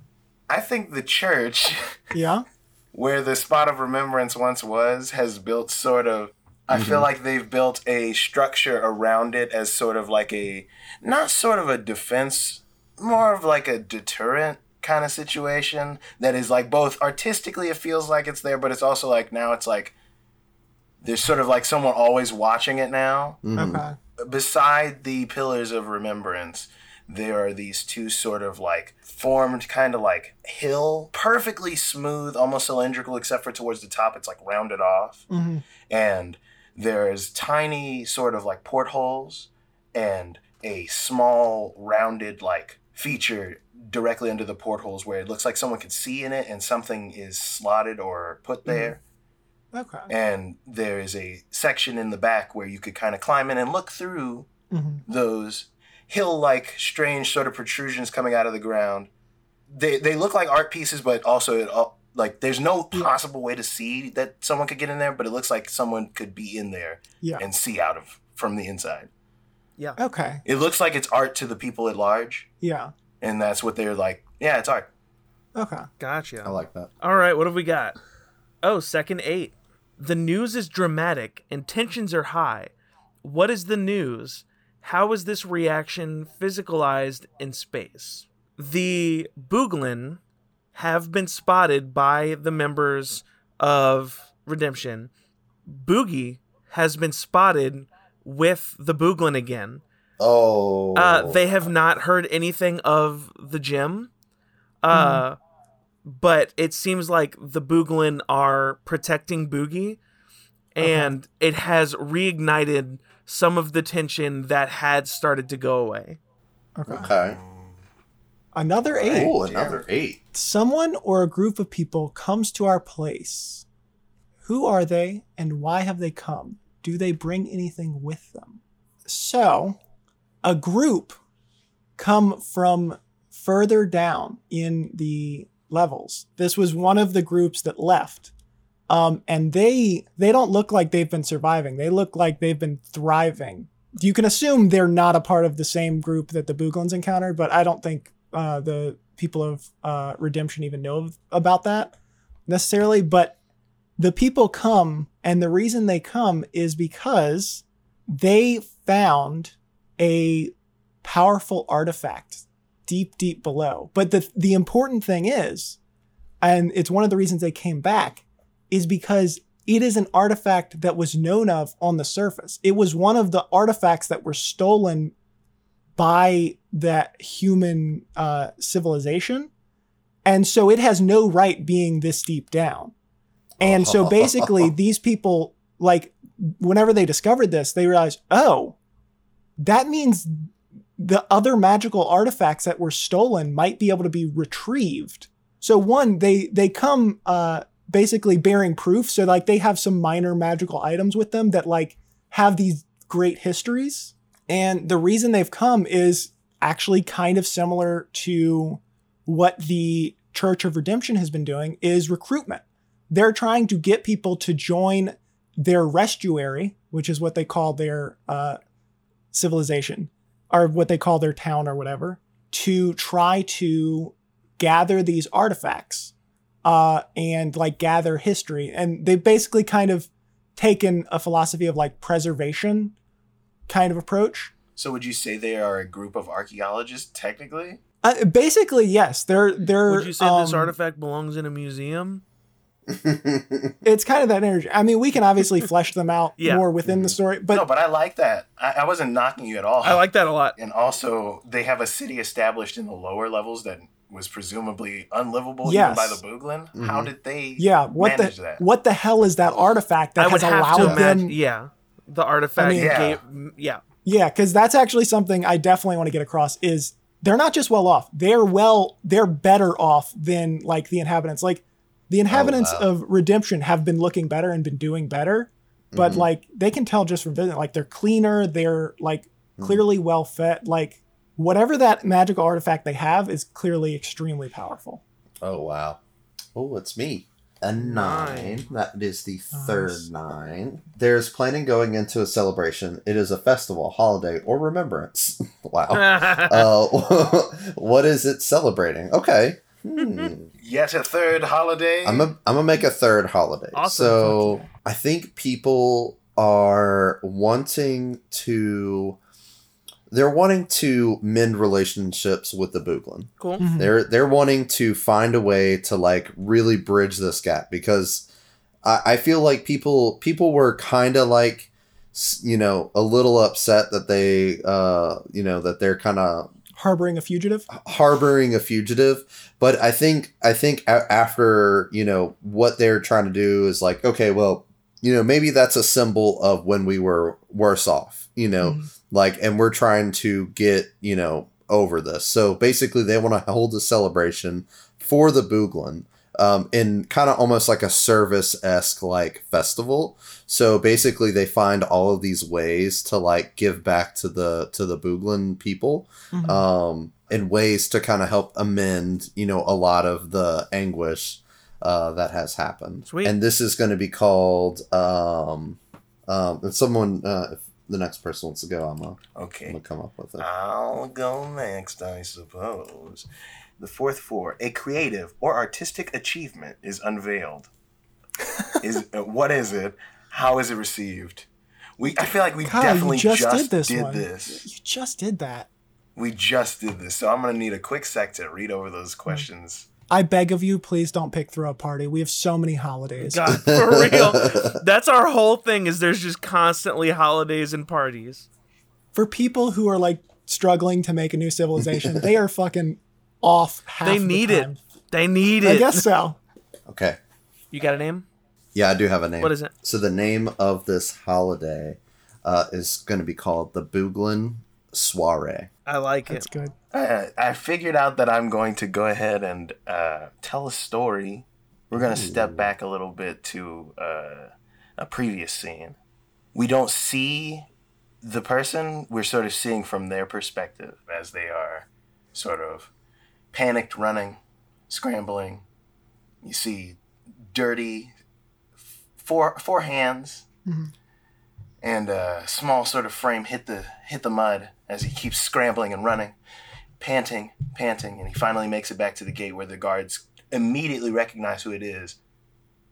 I think the church, Yeah. where the spot of remembrance once was, has built sort of. I feel like they've built a structure around it as sort of like a. Not sort of a defense, more of like a deterrent kind of situation that is like both artistically it feels like it's there, but it's also like now it's like. There's sort of like someone always watching it now Mhm. Okay. Beside the pillars of remembrance there are these two sort of like formed kind of like hill. Perfectly smooth almost cylindrical except for towards the top it's like rounded off. Hmm and there's tiny sort of like portholes and a small rounded like feature directly under the portholes where it looks like someone could see in it and something is slotted or put there Okay. and there is a section in the back where you could kind of climb in and look through hmm those hill-like strange sort of protrusions coming out of the ground they they look like art pieces but also it all like there's no Yeah. possible way to see that someone could get in there but it looks like someone could be in there Yeah. and see out of from the inside Yeah. Okay. it looks like it's art to the people at large Yeah. and that's what they're like yeah it's art Okay. Gotcha. I like that. All right, what have we got? Oh, second eight. The news is dramatic and tensions are high. What is the news? How is this reaction physicalized in space? The Booglin have been spotted by the members of Redemption. Boogie has been spotted with the Booglin again. Oh. Uh, they have not heard anything of the gym. Uh, but it seems like the Booglin are protecting Boogie, uh-huh. and it has reignited some of the tension that had started to go away. Okay. Okay. Another eight. Oh, another eight. Someone or a group of people comes to our place. Who are they and why have they come? Do they bring anything with them? So, a group come from further down in the levels. This was one of the groups that left. Um, and they they don't look like they've been surviving. They look like they've been thriving. You can assume they're not a part of the same group that the Booglins encountered, but I don't think uh, the people of uh, Redemption even know about that necessarily. But the people come, and the reason they come is because they found a powerful artifact deep, deep below. But the the important thing is, and it's one of the reasons they came back, is because it is an artifact that was known of on the surface. It was one of the artifacts that were stolen by that human uh, civilization. And so it has no right being this deep down. And so basically, these people, like, whenever they discovered this, they realized, oh, that means the other magical artifacts that were stolen might be able to be retrieved. So one, they they come uh, basically bearing proof. So like they have some minor magical items with them that like have these great histories. And the reason they've come is actually kind of similar to what the Church of Redemption has been doing is recruitment. They're trying to get people to join their restuary, which is what they call their uh, civilization, or what they call their town or whatever, to try to gather these artifacts uh, and like gather history. And they've basically kind of taken a philosophy of like preservation kind of approach. So would you say they are a group of archaeologists technically? Uh, basically, yes. They're they're. Would you say this um, artifact belongs in a museum? It's kind of that energy. I mean, we can obviously flesh them out Yeah. more within the mm-hmm. story, but no, but I like that. I, I wasn't knocking you at all. I like that a lot. and also they have a city established in the lower levels that was presumably unlivable Yes. even by the Booglin. Mm-hmm. How did they yeah, what manage the that? what the hell is that artifact that I has have to allowed imagine. them? Yeah, the artifact. I mean- Yeah. gave, yeah. Yeah, because that's actually something I definitely want to get across is they're not just well off. They're well, they're better off than like the inhabitants. Like the inhabitants wow. of Redemption have been looking better and been doing better, but Mhm. like they can tell just from visiting, like they're cleaner, they're like clearly well fed. Like whatever that magical artifact they have is clearly extremely powerful. Oh wow. Oh, it's me. A nine. That is the third Nice. nine. There's planning going into a celebration. It is a festival, holiday, or remembrance. wow. uh, what is it celebrating? Okay. Hmm. Yet a third holiday. I'm a, I'm gonna make a third holiday. Awesome. So I think people are wanting to. They're wanting to mend relationships with the Booglin. cool. Mhm. They're they're wanting to find a way to like really bridge this gap because I, I feel like people people were kind of like you know a little upset that they uh you know that they're kind of Harboring a fugitive. harboring a fugitive but i think i think after you know what they're trying to do is like okay well you know maybe that's a symbol of when we were worse off you know Mhm. like and we're trying to get you know over this so basically they want to hold a celebration for the booglin um, in kind of almost like a service-esque like festival so basically they find all of these ways to like give back to the to the booglin people Mhm. um, in ways to kind of help amend, you know, a lot of the anguish uh, that has happened. Sweet. And this is going to be called. Um, um, if someone, uh, if the next person wants to go, I'm gonna, I'm okay. gonna come up with it. I'll go next, I suppose. The fourth four. A creative or artistic achievement is unveiled. is uh, what is it? How is it received? We I feel like we Kyle, definitely just, just, did this did this. You just did that. We just did this. So I'm gonna need a quick sec to read over those questions. I beg of you, please don't pick throw a party. We have so many holidays. God, for real. That's our whole thing. Is there's just constantly holidays and parties. For people who are like struggling to make a new civilization, they are fucking off half They the need it. They need it. I guess so. Okay. You got a name? Yeah, I do have a name. What is it? So the name of this holiday uh, is going to be called the Booglin Soiree. I like That's it. That's good. Uh, I figured out that I'm going to go ahead and uh, tell a story. We're going to step back a little bit to uh, a previous scene. We don't see the person, we're sort of seeing from their perspective as they are sort of panicked running, scrambling. You see dirty four four hands Mhm. and a small sort of frame hit the hit the mud as he keeps scrambling and running, panting, panting, and he finally makes it back to the gate where the guards immediately recognize who it is.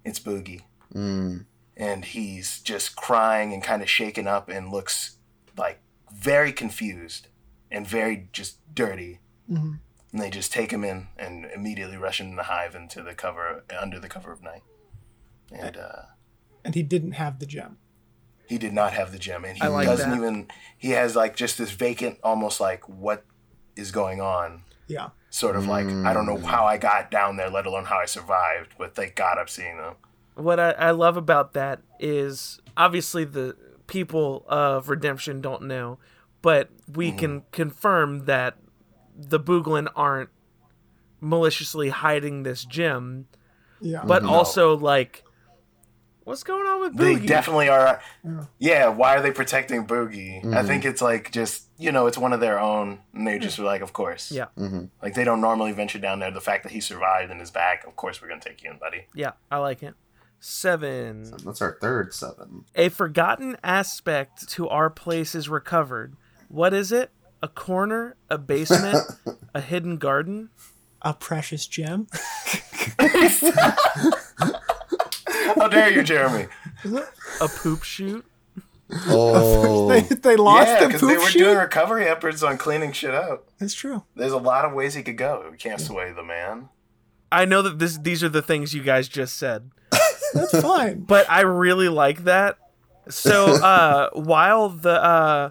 It's Boogie. Mm. And he's just crying and kind of shaken up and looks like very confused and very just dirty. Mhm. And they just take him in and immediately rush him in the hive into the cover under the cover of night. And uh, And he didn't have the gem. he did not have the gem, and he like doesn't that. even. He has like just this vacant, almost like what is going on, Yeah. sort of like I don't know how I got down there, let alone how I survived. But thank God I'm seeing them. what I, I love about that is obviously the people of Redemption don't know, but we can confirm that the Booglin aren't maliciously hiding this gem, Yeah. but also like, what's going on with Boogie? They Boogie? definitely are. Yeah, why are they protecting Boogie? I mm-hmm. think it's like just you know it's one of their own, and they just were like, of course. yeah, mm-hmm. Like they don't normally venture down there. The fact that he survived and is back, of course we're gonna take you in, buddy. yeah, I like it. Seven. That's our third seven. A forgotten aspect to our place is recovered. What is it? A corner, a basement, a hidden garden? a precious gem. How dare you, Jeremy? A poop chute? Oh, they, they lost yeah, the because they were chute. doing recovery efforts on cleaning shit up. That's true. There's a lot of ways he could go. We can't sway the man. I know that this these are the things you guys just said. That's fine. but I really like that. So uh, while the uh,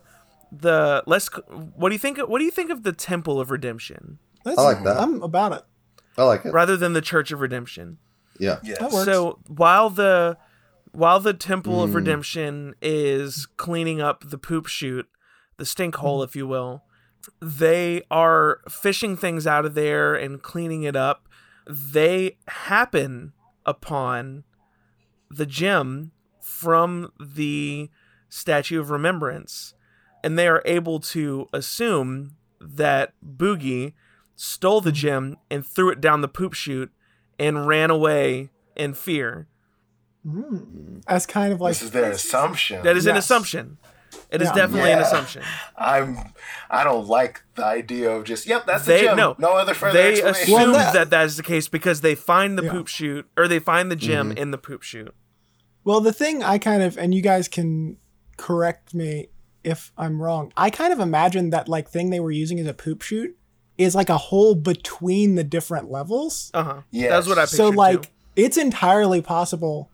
the let's what do you think what do you think of the Temple of Redemption That's, I like that. I'm about it. I like it. rather than the Church of Redemption? Yeah. Yes. So while the while the Temple of mm. Redemption is cleaning up the poop chute, the stink hole, if you will, they are fishing things out of there and cleaning it up. They happen upon the gem from the Statue of Remembrance, and they are able to assume that Boogie stole the mm-hmm. gem and threw it down the poop chute and ran away in fear. Mm. As kind of like This is their assumption. That is an assumption. It is Yeah. definitely an assumption. I'm. I don't like the idea of just. Yep, that's the They gem. no, No other further They assume Well, that- that that is the case because they find the Yeah. poop chute or they find the gem mm-hmm. in the poop chute. Well, the thing I kind of, and you guys can correct me if I'm wrong. I kind of imagine that like thing they were using as a poop chute is like a hole between the different levels. Uh huh. Yes. That's what I pictured so like too. it's entirely possible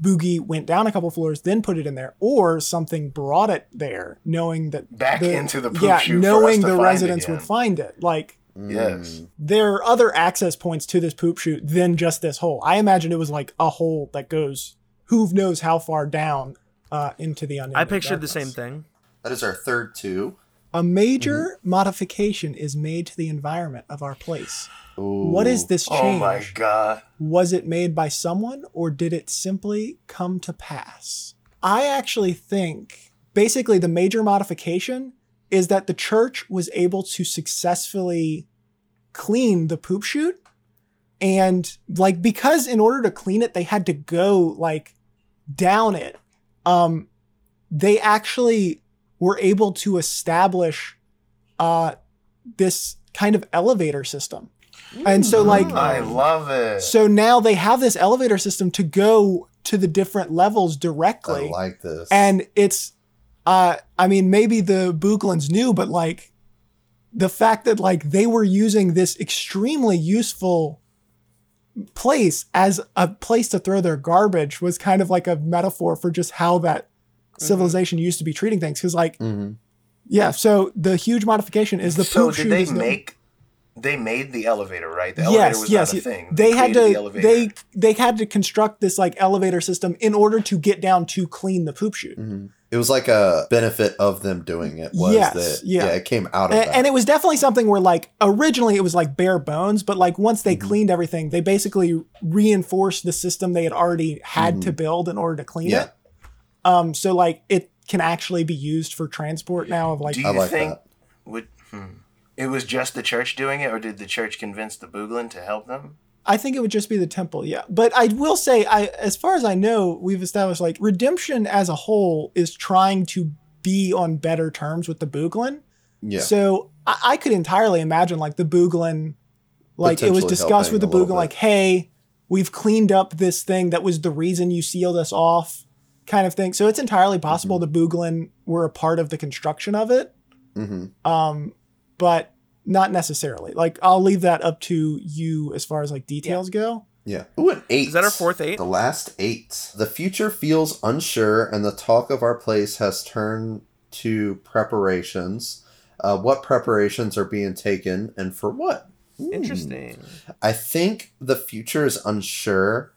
Boogie went down a couple floors, then put it in there, or something brought it there, knowing that Back into the poop yeah, chute for knowing us to the find residents again. would find it. Like Yes. there are other access points to this poop chute than just this hole. I imagine it was like a hole that goes who knows how far down uh, into the unknown. I pictured the same thing. That is our third two. A major Mm-hmm. modification is made to the environment of our place. What is this change? Oh my god. Was it made by someone or did it simply come to pass? I actually think basically the major modification is that the church was able to successfully clean the poop chute. And like because in order to clean it, they had to go like down it. Um they actually were able to establish uh this kind of elevator system. And so like I love it. so now they have this elevator system to go to the different levels directly. I like this. and it's uh I mean maybe the Booglins knew, but like the fact that like they were using this extremely useful place as a place to throw their garbage was kind of like a metaphor for just how that civilization used to be treating things. Cause like Mhm. yeah, so the huge modification is the so poop did chute they is no- make? They made the elevator, right? The elevator yes, was yes. not a thing. They, had to The elevator. they they had to construct this like elevator system in order to get down to clean the poop chute. Mhm. It was like a benefit of them doing it. Was Yes, that yeah. yeah. it came out of A- that. And, it was definitely something where like originally it was like bare bones, but like once Mm-hmm. they cleaned everything, they basically reinforced the system they had already had to build in order to clean Mm-hmm. Yeah. it. Um, so like it can actually be used for transport now of like Do I you like think that. would hmm, it was just the church doing it, or did the church convince the Booglin to help them? I think it would just be the temple, yeah. But I will say, I as far as I know, we've established like redemption as a whole is trying to be on better terms with the Booglin. yeah. So I, I could entirely imagine like the Booglin, like it was discussed with the helping a little Booglin, like, hey, we've cleaned up this thing that was the reason you sealed us off, kind of thing. So it's entirely possible Mm-hmm. the Booglin were a part of the construction of it. hmm Um, but not necessarily. Like I'll leave that up to you as far as like details go. Yeah. Ooh, an eight. Is that our fourth eight? The last eight. The future feels unsure, and the talk of our place has turned to preparations. Uh, what preparations are being taken, and for what? Hmm. Interesting. I think the future is unsure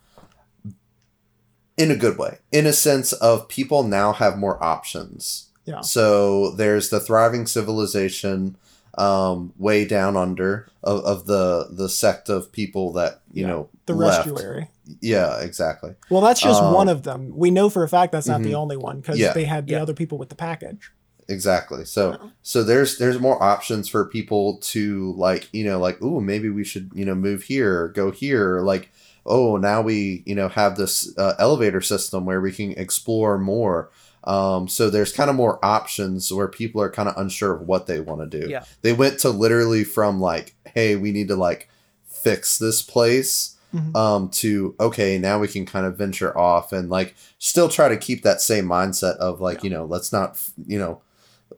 in a good way, in a sense of people now have more options. Yeah. So there's the thriving civilization um, way down under of, of the the sect of people that you Yeah. know The left. rescuary. Yeah, exactly. Well, that's just Um, one of them. We know for a fact that's not the mhm. only one because Yeah. they had the Yeah. other people with the package. Exactly. So so there's there's more options for people to like, you know, like, oh maybe we should, you know, move here, or go here, like oh, now we, you know, have this uh, elevator system where we can explore more. Um, so there's kind of more options where people are kind of unsure of what they want to do. Yeah. They went to literally from like, hey, we need to like fix this place Mhm. um to okay now we can kind of venture off and like still try to keep that same mindset of like you know let's not you know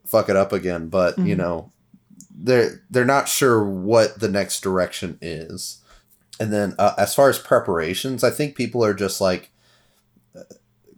fuck it up again but you Mhm. know they're they're not sure what the next direction is and then uh, as far as preparations i think people are just like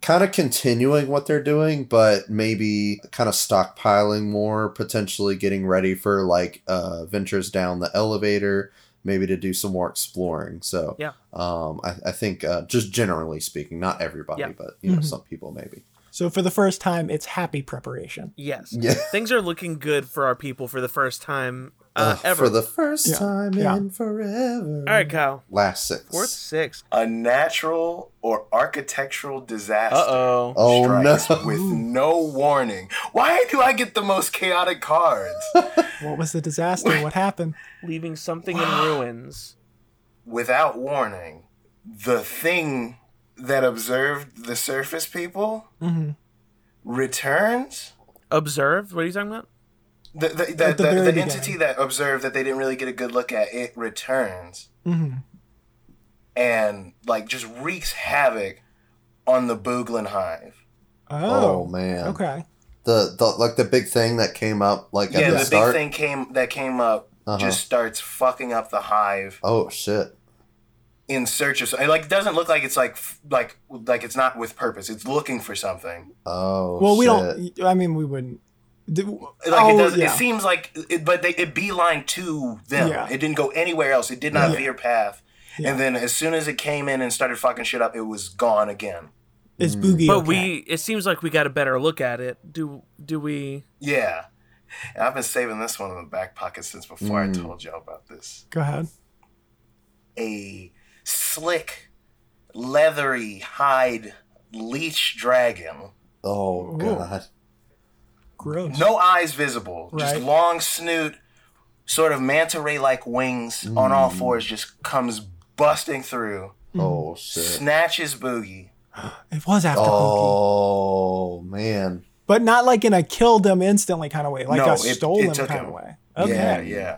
kind of continuing what they're doing but maybe kind of stockpiling more potentially getting ready for like uh ventures down the elevator maybe to do some more exploring so Yeah. um i, I think uh, just generally speaking not everybody Yeah. but you know Mhm. some people maybe So for the first time, it's happy preparation. Yes. yeah Things are looking good for our people for the first time uh, Ugh, ever. for the first Yeah. time Yeah. in forever All right, Kyle. last six Fourth, six. A natural or architectural disaster. Uh oh. oh strikes no with no warning. Why do I get the most chaotic cards? What was the disaster? what happened? Leaving something in ruins. Without warning, the thing that observed the surface people hmm returns. Observed? What are you talking about? The, the, the, the the, very the beginning. entity that observed that they didn't really get a good look at it returns hmm and like just wreaks havoc on the Booglin hive. oh, Oh, man okay. the, the like the big thing that came up like yeah, at the, the start big thing came that came up Uh-huh. just starts fucking up the hive oh shit in search of something. Like it doesn't look like it's like like like it's not with purpose. It's looking for something. oh Well, we don't. I mean, we wouldn't. Do, Like oh, it does. yeah. It seems like, it, but they it beeline to them. Yeah. It didn't go anywhere else. It did not Yeah. veer path. Yeah. And then as soon as it came in and started fucking shit up, it was gone again. It's Boogie But okay? we it seems like we got a better look at it. Do do we Yeah. And I've been saving this one in the back pocket since before I Mm. told y'all about this. Go ahead. A slick, leathery hide leech dragon. oh Ooh. God Gross. No eyes visible. Just long snoot, sort of manta ray like wings on all Mm. fours, just comes busting through, oh shit snatches Boogie. It was after Boogie. oh man But not like in a killed them instantly kind of way, like No, a it- stole it them kind him. of way. Yeah, Okay. yeah.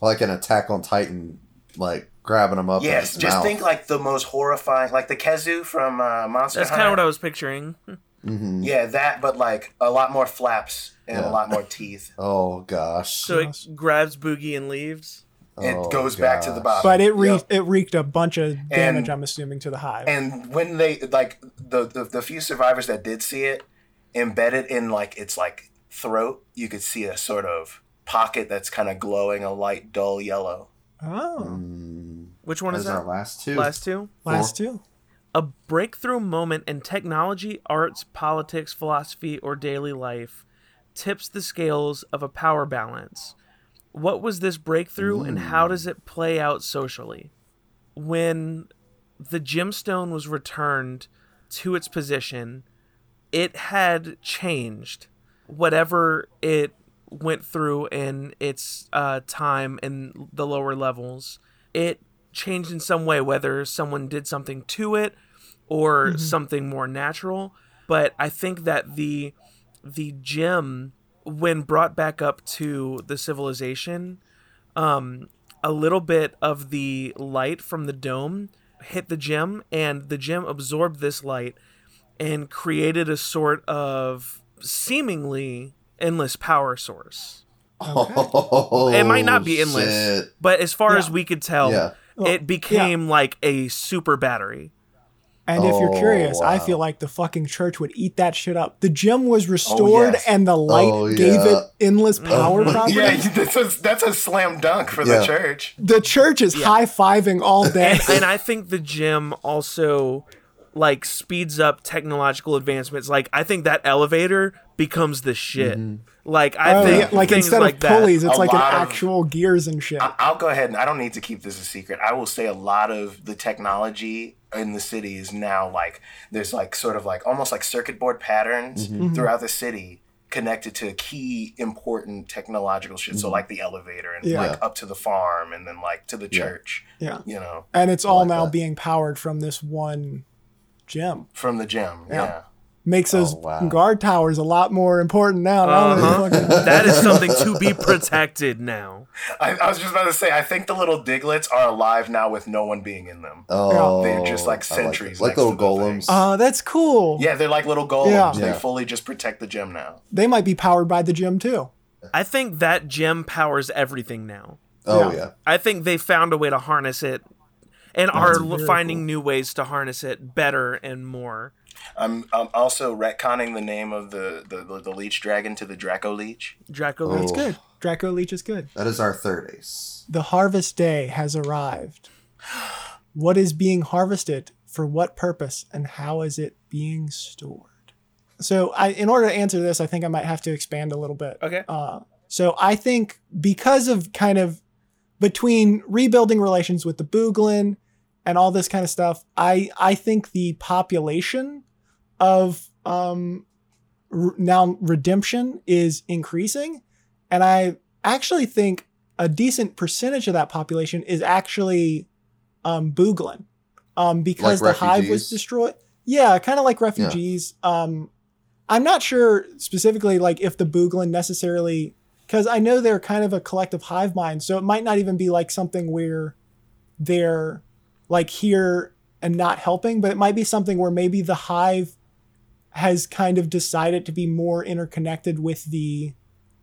like an attack on titan like grabbing him up in Yes, his just mouth. think like the most horrifying, like the Kezu from uh, Monster That's kind of what I was picturing. Mhm. Yeah, that, but like a lot more flaps and Yeah. a lot more teeth. oh gosh So it grabs Boogie and leaves. It Oh, goes back to the gosh. bottom. But it wreaked, Yep. it wreaked a bunch of damage, And- I'm assuming, to the hive. And when they like the, the the few survivors that did see it, embedded in like its like throat, you could see a sort of pocket that's kind of glowing a light dull yellow. oh, Mm, Which one that is is our that? last two Last two? last two. A breakthrough moment in technology, arts, politics, philosophy, or daily life tips the scales of a power balance. What was this breakthrough and how does it play out socially? When the gemstone was returned to its position, it had changed whatever it went through in its uh, time in the lower levels. It changed in some way, whether someone did something to it or something more natural. But I think that the the gem, when brought back up to the civilization, um, a little bit of the light from the dome hit the gem, and the gem absorbed this light and created a sort of seemingly endless power source. Oh, it might not be endless, shit. but as far Yeah. as we could tell, Yeah. It became like a super battery. And if you're Oh, curious, I feel like the fucking church would eat that shit up. The gym was restored yes. and the light Oh, gave yeah. it endless power Mhm. properties. Yeah, that's a, that's a slam dunk for Yeah. the church. The church is high fiving all day. and, and I think the gym also like speeds up technological advancements. Like I think that elevator becomes the shit. Like I Oh, think yeah, like instead like of that. pulleys, it's A like an lot of- actual gears and shit. I- I'll go ahead and I don't need to keep this a secret. I will say a lot of the technology in the city is now like there's like sort of like almost like circuit board patterns Mm-hmm. throughout the city connected to key important technological shit. So like the elevator and Mm-hmm. Yeah. like up to the farm and then like to the church. yeah. You know, And it's all like now that. being powered from this one gem. from the gym. Yeah. Yeah. Makes those Oh, wow. guard towers a lot more important now. Now Uh-huh. that is something to be protected now. I, I was just about to say I think the little Digletts are alive now with no one being in them. Oh, They're just like sentries like, next little to the thing. golems. Oh, that's cool. Yeah, they're like little golems. Yeah. They Yeah. fully just protect the gym now. They might be powered by the gym too. I think that gym powers everything now. oh yeah. yeah. I think they found a way to harness it and are finding cool. new ways to harness it better and more. I'm, I'm also retconning the name of the, the, the, the leech dragon to the Draco Leech. Draco Oh. Leech. It's good. Draco Leech is good. That is our third ace. The harvest day has arrived. What is being harvested? For what purpose? And how is it being stored? So, I, in order to answer this, I think I might have to expand a little bit. Okay. Uh, so, I think because of kind of between rebuilding relations with the Booglin and all this kind of stuff, I I think the population of um, r- now redemption is increasing, and I actually think a decent percentage of that population is actually um, Booglin, um, because Like the hive was destroyed. Yeah, kind of like refugees. Um, I'm not sure specifically like if the Booglin necessarily because I know they're kind of a collective hive mind, so it might not even be like something where they're like here and not helping, but it might be something where maybe the hive has kind of decided to be more interconnected with the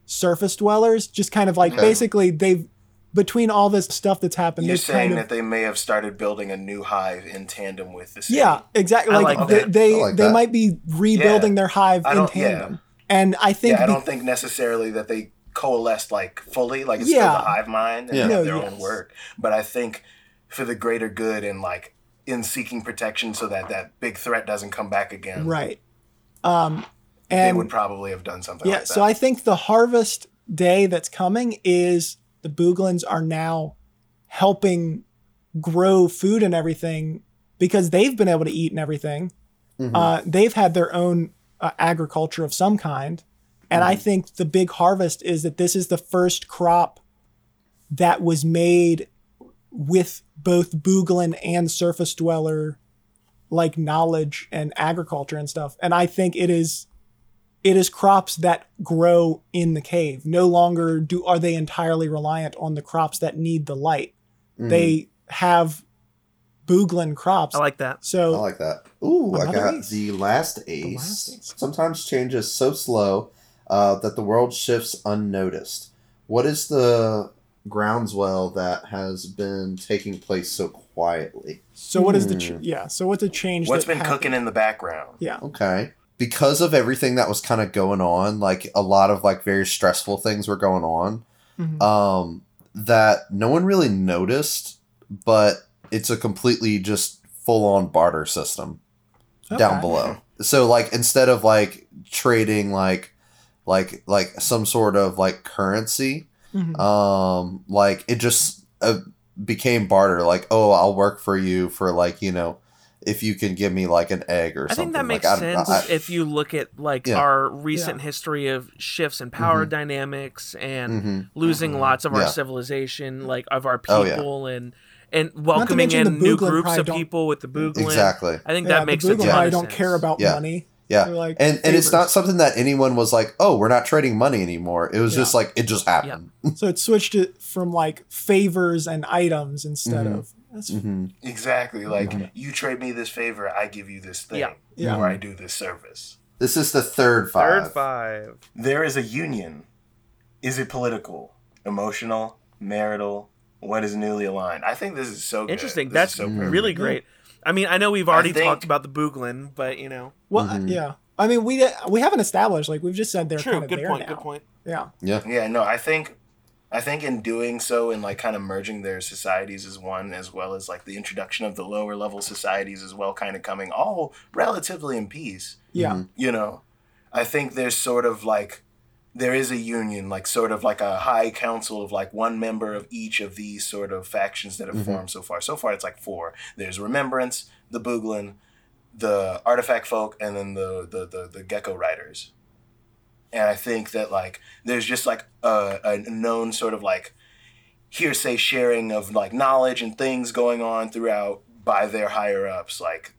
surface dwellers, just kind of like Okay. basically they've between all this stuff that's happened, You're saying kind of that they may have started building a new hive in tandem with the city. yeah, exactly. I Like, like they that. they, I like they that. might be rebuilding their hive in don't- yeah. tandem, and I think Yeah, I don't think necessarily that they coalesced like fully, like it's Yeah. still the hive mind and Yeah. No, their own work. But I think for the greater good and like in seeking protection so that that big threat doesn't come back again, right. Um, they and would probably have done something Yeah, like that. so I think the harvest day that's coming is the Booglins are now helping grow food and everything because they've been able to eat and everything. Uh, they've had their own uh, agriculture of some kind. And I think the big harvest is that this is the first crop that was made with both Booglin and surface dweller like knowledge and agriculture and stuff. And I think it is it is crops that grow in the cave. No longer do are they entirely reliant on the crops that need the light. Mhm. They have Booglin crops. I like that. so I like that. Ooh, I got ace. the last ace. last ace. Sometimes changes so slow uh, that the world shifts unnoticed. What is the groundswell that has been taking place so quietly? so what is the Hmm. ch- yeah? So what's the change? What's that been happened? cooking in the background? Yeah. Okay. Because of everything that was kind of going on, like a lot of like very stressful things were going on, Mhm. um, that no one really noticed, but it's a completely just full on barter system down below. So like instead of like trading like like like some sort of like currency, Mhm. um like it just uh, became barter like oh I'll work for you for like you know if you can give me like an egg or I something I think that makes like, sense I, if you look at like Yeah. our recent history of shifts in power Mhm. dynamics and Mhm. losing Mhm. lots of our Yeah. civilization, like of our Oh, yeah. people, and and welcoming in new groups of people with the Booglin. exactly I think Yeah, that makes the a Booglin ton probably don't care about Yeah. money. Yeah like and and it's not something that anyone was like oh we're not trading money anymore it was Yeah. just like it just happened So it switched it from like favors and items instead Mhm. of that's Mhm. Exactly. Like Mhm. you trade me this favor, I give you this thing, Yeah. Yeah. or I do this service. this is the third five Third five. There is a union Is it political, emotional, marital? What is newly aligned? I think this is so good. Interesting. This That's is so perfect. really great. I mean, I know we've already think- talked about the Booglin, but you know, Well, Mhm. yeah. I mean, we we haven't established like we've just said they're true. kind of Good there point. now. Good point. Yeah. Yeah. Yeah, no, I think I think in doing so and like kind of merging their societies as one as well as like the introduction of the lower level societies as well kind of coming all relatively in peace, Yeah. Mhm. you know. I think there's sort of like there is a union, like sort of like a high council of like one member of each of these sort of factions that have Mhm. formed so far. So far it's like four. There's Remembrance, the Booglin, the Artifact Folk, and then the the the, the Gecko Riders and I think that like there's just like a, a known sort of like hearsay sharing of like knowledge and things going on throughout by their higher ups like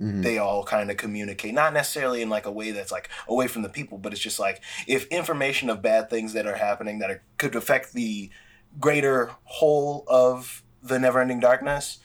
Mhm. they all kind of communicate not necessarily in like a way that's like away from the people but it's just like if information of bad things that are happening that are, could affect the greater whole of the never ending darkness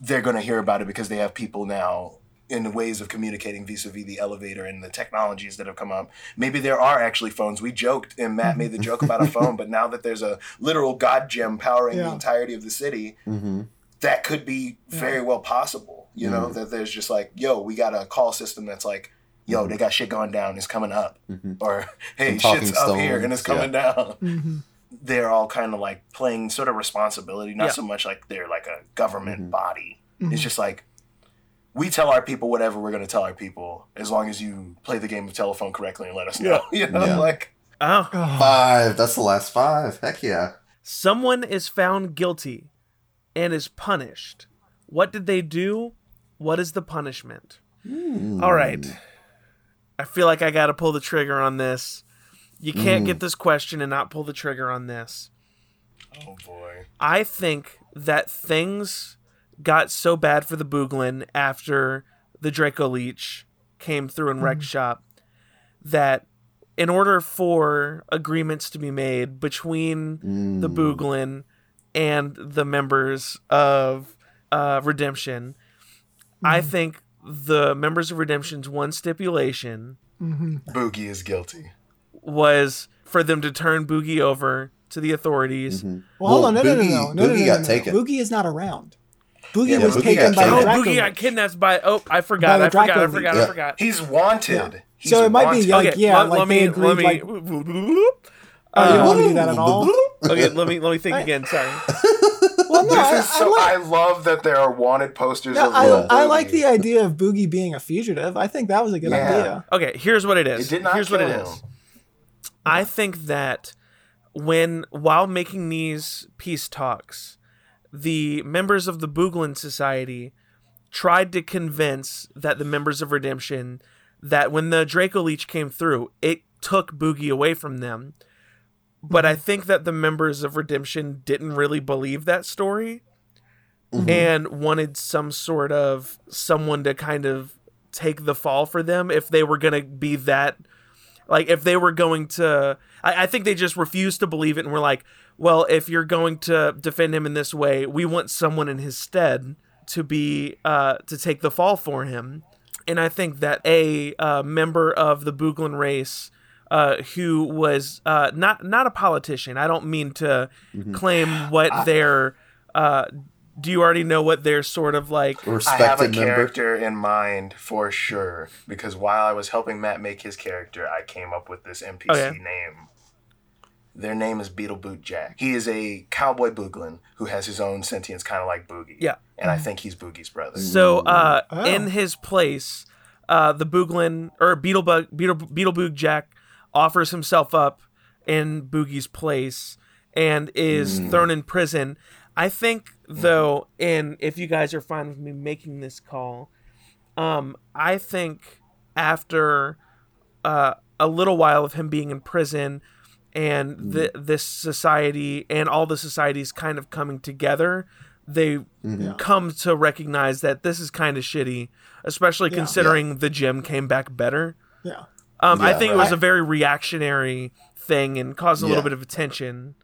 they're going to hear about it because they have people now in ways of communicating vis-a-vis the elevator and the technologies that have come up maybe there are actually phones we joked and matt made the joke about a phone but now that there's a literal god gem powering the entirety of the city Mhm. That could be very well possible. You know, Mhm. that there's just like, yo, we got a call system that's like, yo, they got shit going down, it's coming up. Mhm. Or, hey, Some talking shit's up here and it's stones, coming down. hmm They're all kind of like playing sort of responsibility, not Yeah. so much like they're like a government Mhm. body. It's just like, we tell our people whatever we're going to tell our people as long as you play the game of telephone correctly and let us know. You know, Yeah. like, five. That's the last five. Heck yeah. someone is found guilty and is punished. What did they do? What is the punishment? Hmm. All right. I feel like I got to pull the trigger on this. You can't Mm. get this question and not pull the trigger on this. oh boy. I think that things got so bad for the Booglin after the Draco Leech came through and wrecked shop that in order for agreements to be made between Mm. the Booglin and the members of uh, Redemption, I think the members of Redemption's one stipulation mhm. Boogie is guilty. was for them to turn Boogie over to the authorities. Mhm. Well, hold on, no, no, no, Boogie- no, no, no, Boogie no, got no, no. taken. Boogie is not around. Boogie Yeah, was Boogie taken by taken. Oh, the Draco Boogie got kidnapped by. Oh, I forgot. the I forgot. I forgot. Leech. I forgot. He's wanted. Yeah. He's So it might be like- okay, yeah, let, like let they me agreed, let me. like- Oh, you Uh, want to do that at all? Okay, let me let me think I- again. Sorry. Well, no, This I, is so. I I, love that there are wanted posters no, of I, I like the idea of Boogie being a fugitive. I think that was a good Yeah. idea. Okay, here's what it It is. did not here's what it kill is. I think that when while making these peace talks, the members of the Booglin Society tried to convince that the members of Redemption that when the Draco Leech came through, it took Boogie away from them. But I think that the members of Redemption didn't really believe that story Mhm. and wanted some sort of someone to kind of take the fall for them if they were going to be that like if they were going to I, I think they just refused to believe it and were like well if you're going to defend him in this way we want someone in his stead to be uh to take the fall for him and i think that a uh, member of the booglin race uh, who was uh, not not a politician i don't mean to claim what their uh, do you already know what their sort of like I have a member. character in mind for sure because while I was helping Matt make his character, I came up with this NPC Okay. name. Their name is Beetleboot Jack. He is a cowboy booglin who has his own sentience, kind of like Boogie. Yeah. and I think he's Boogie's brother. So, uh, Oh. in his place, uh, the Booglin or Beetlebug Beetle Beetleboog Jack offers himself up in Boogie's place and is thrown in prison. I think, though, and if you guys are fine with me making this call, um, I think after uh, a little while of him being in prison and th- this society and all the societies kind of coming together, they Mhm. come to recognize that this is kind of shitty, especially Yeah. considering the gym came back better. Yeah. Um, I Yeah, think it was a very reactionary thing and caused a little bit of attention.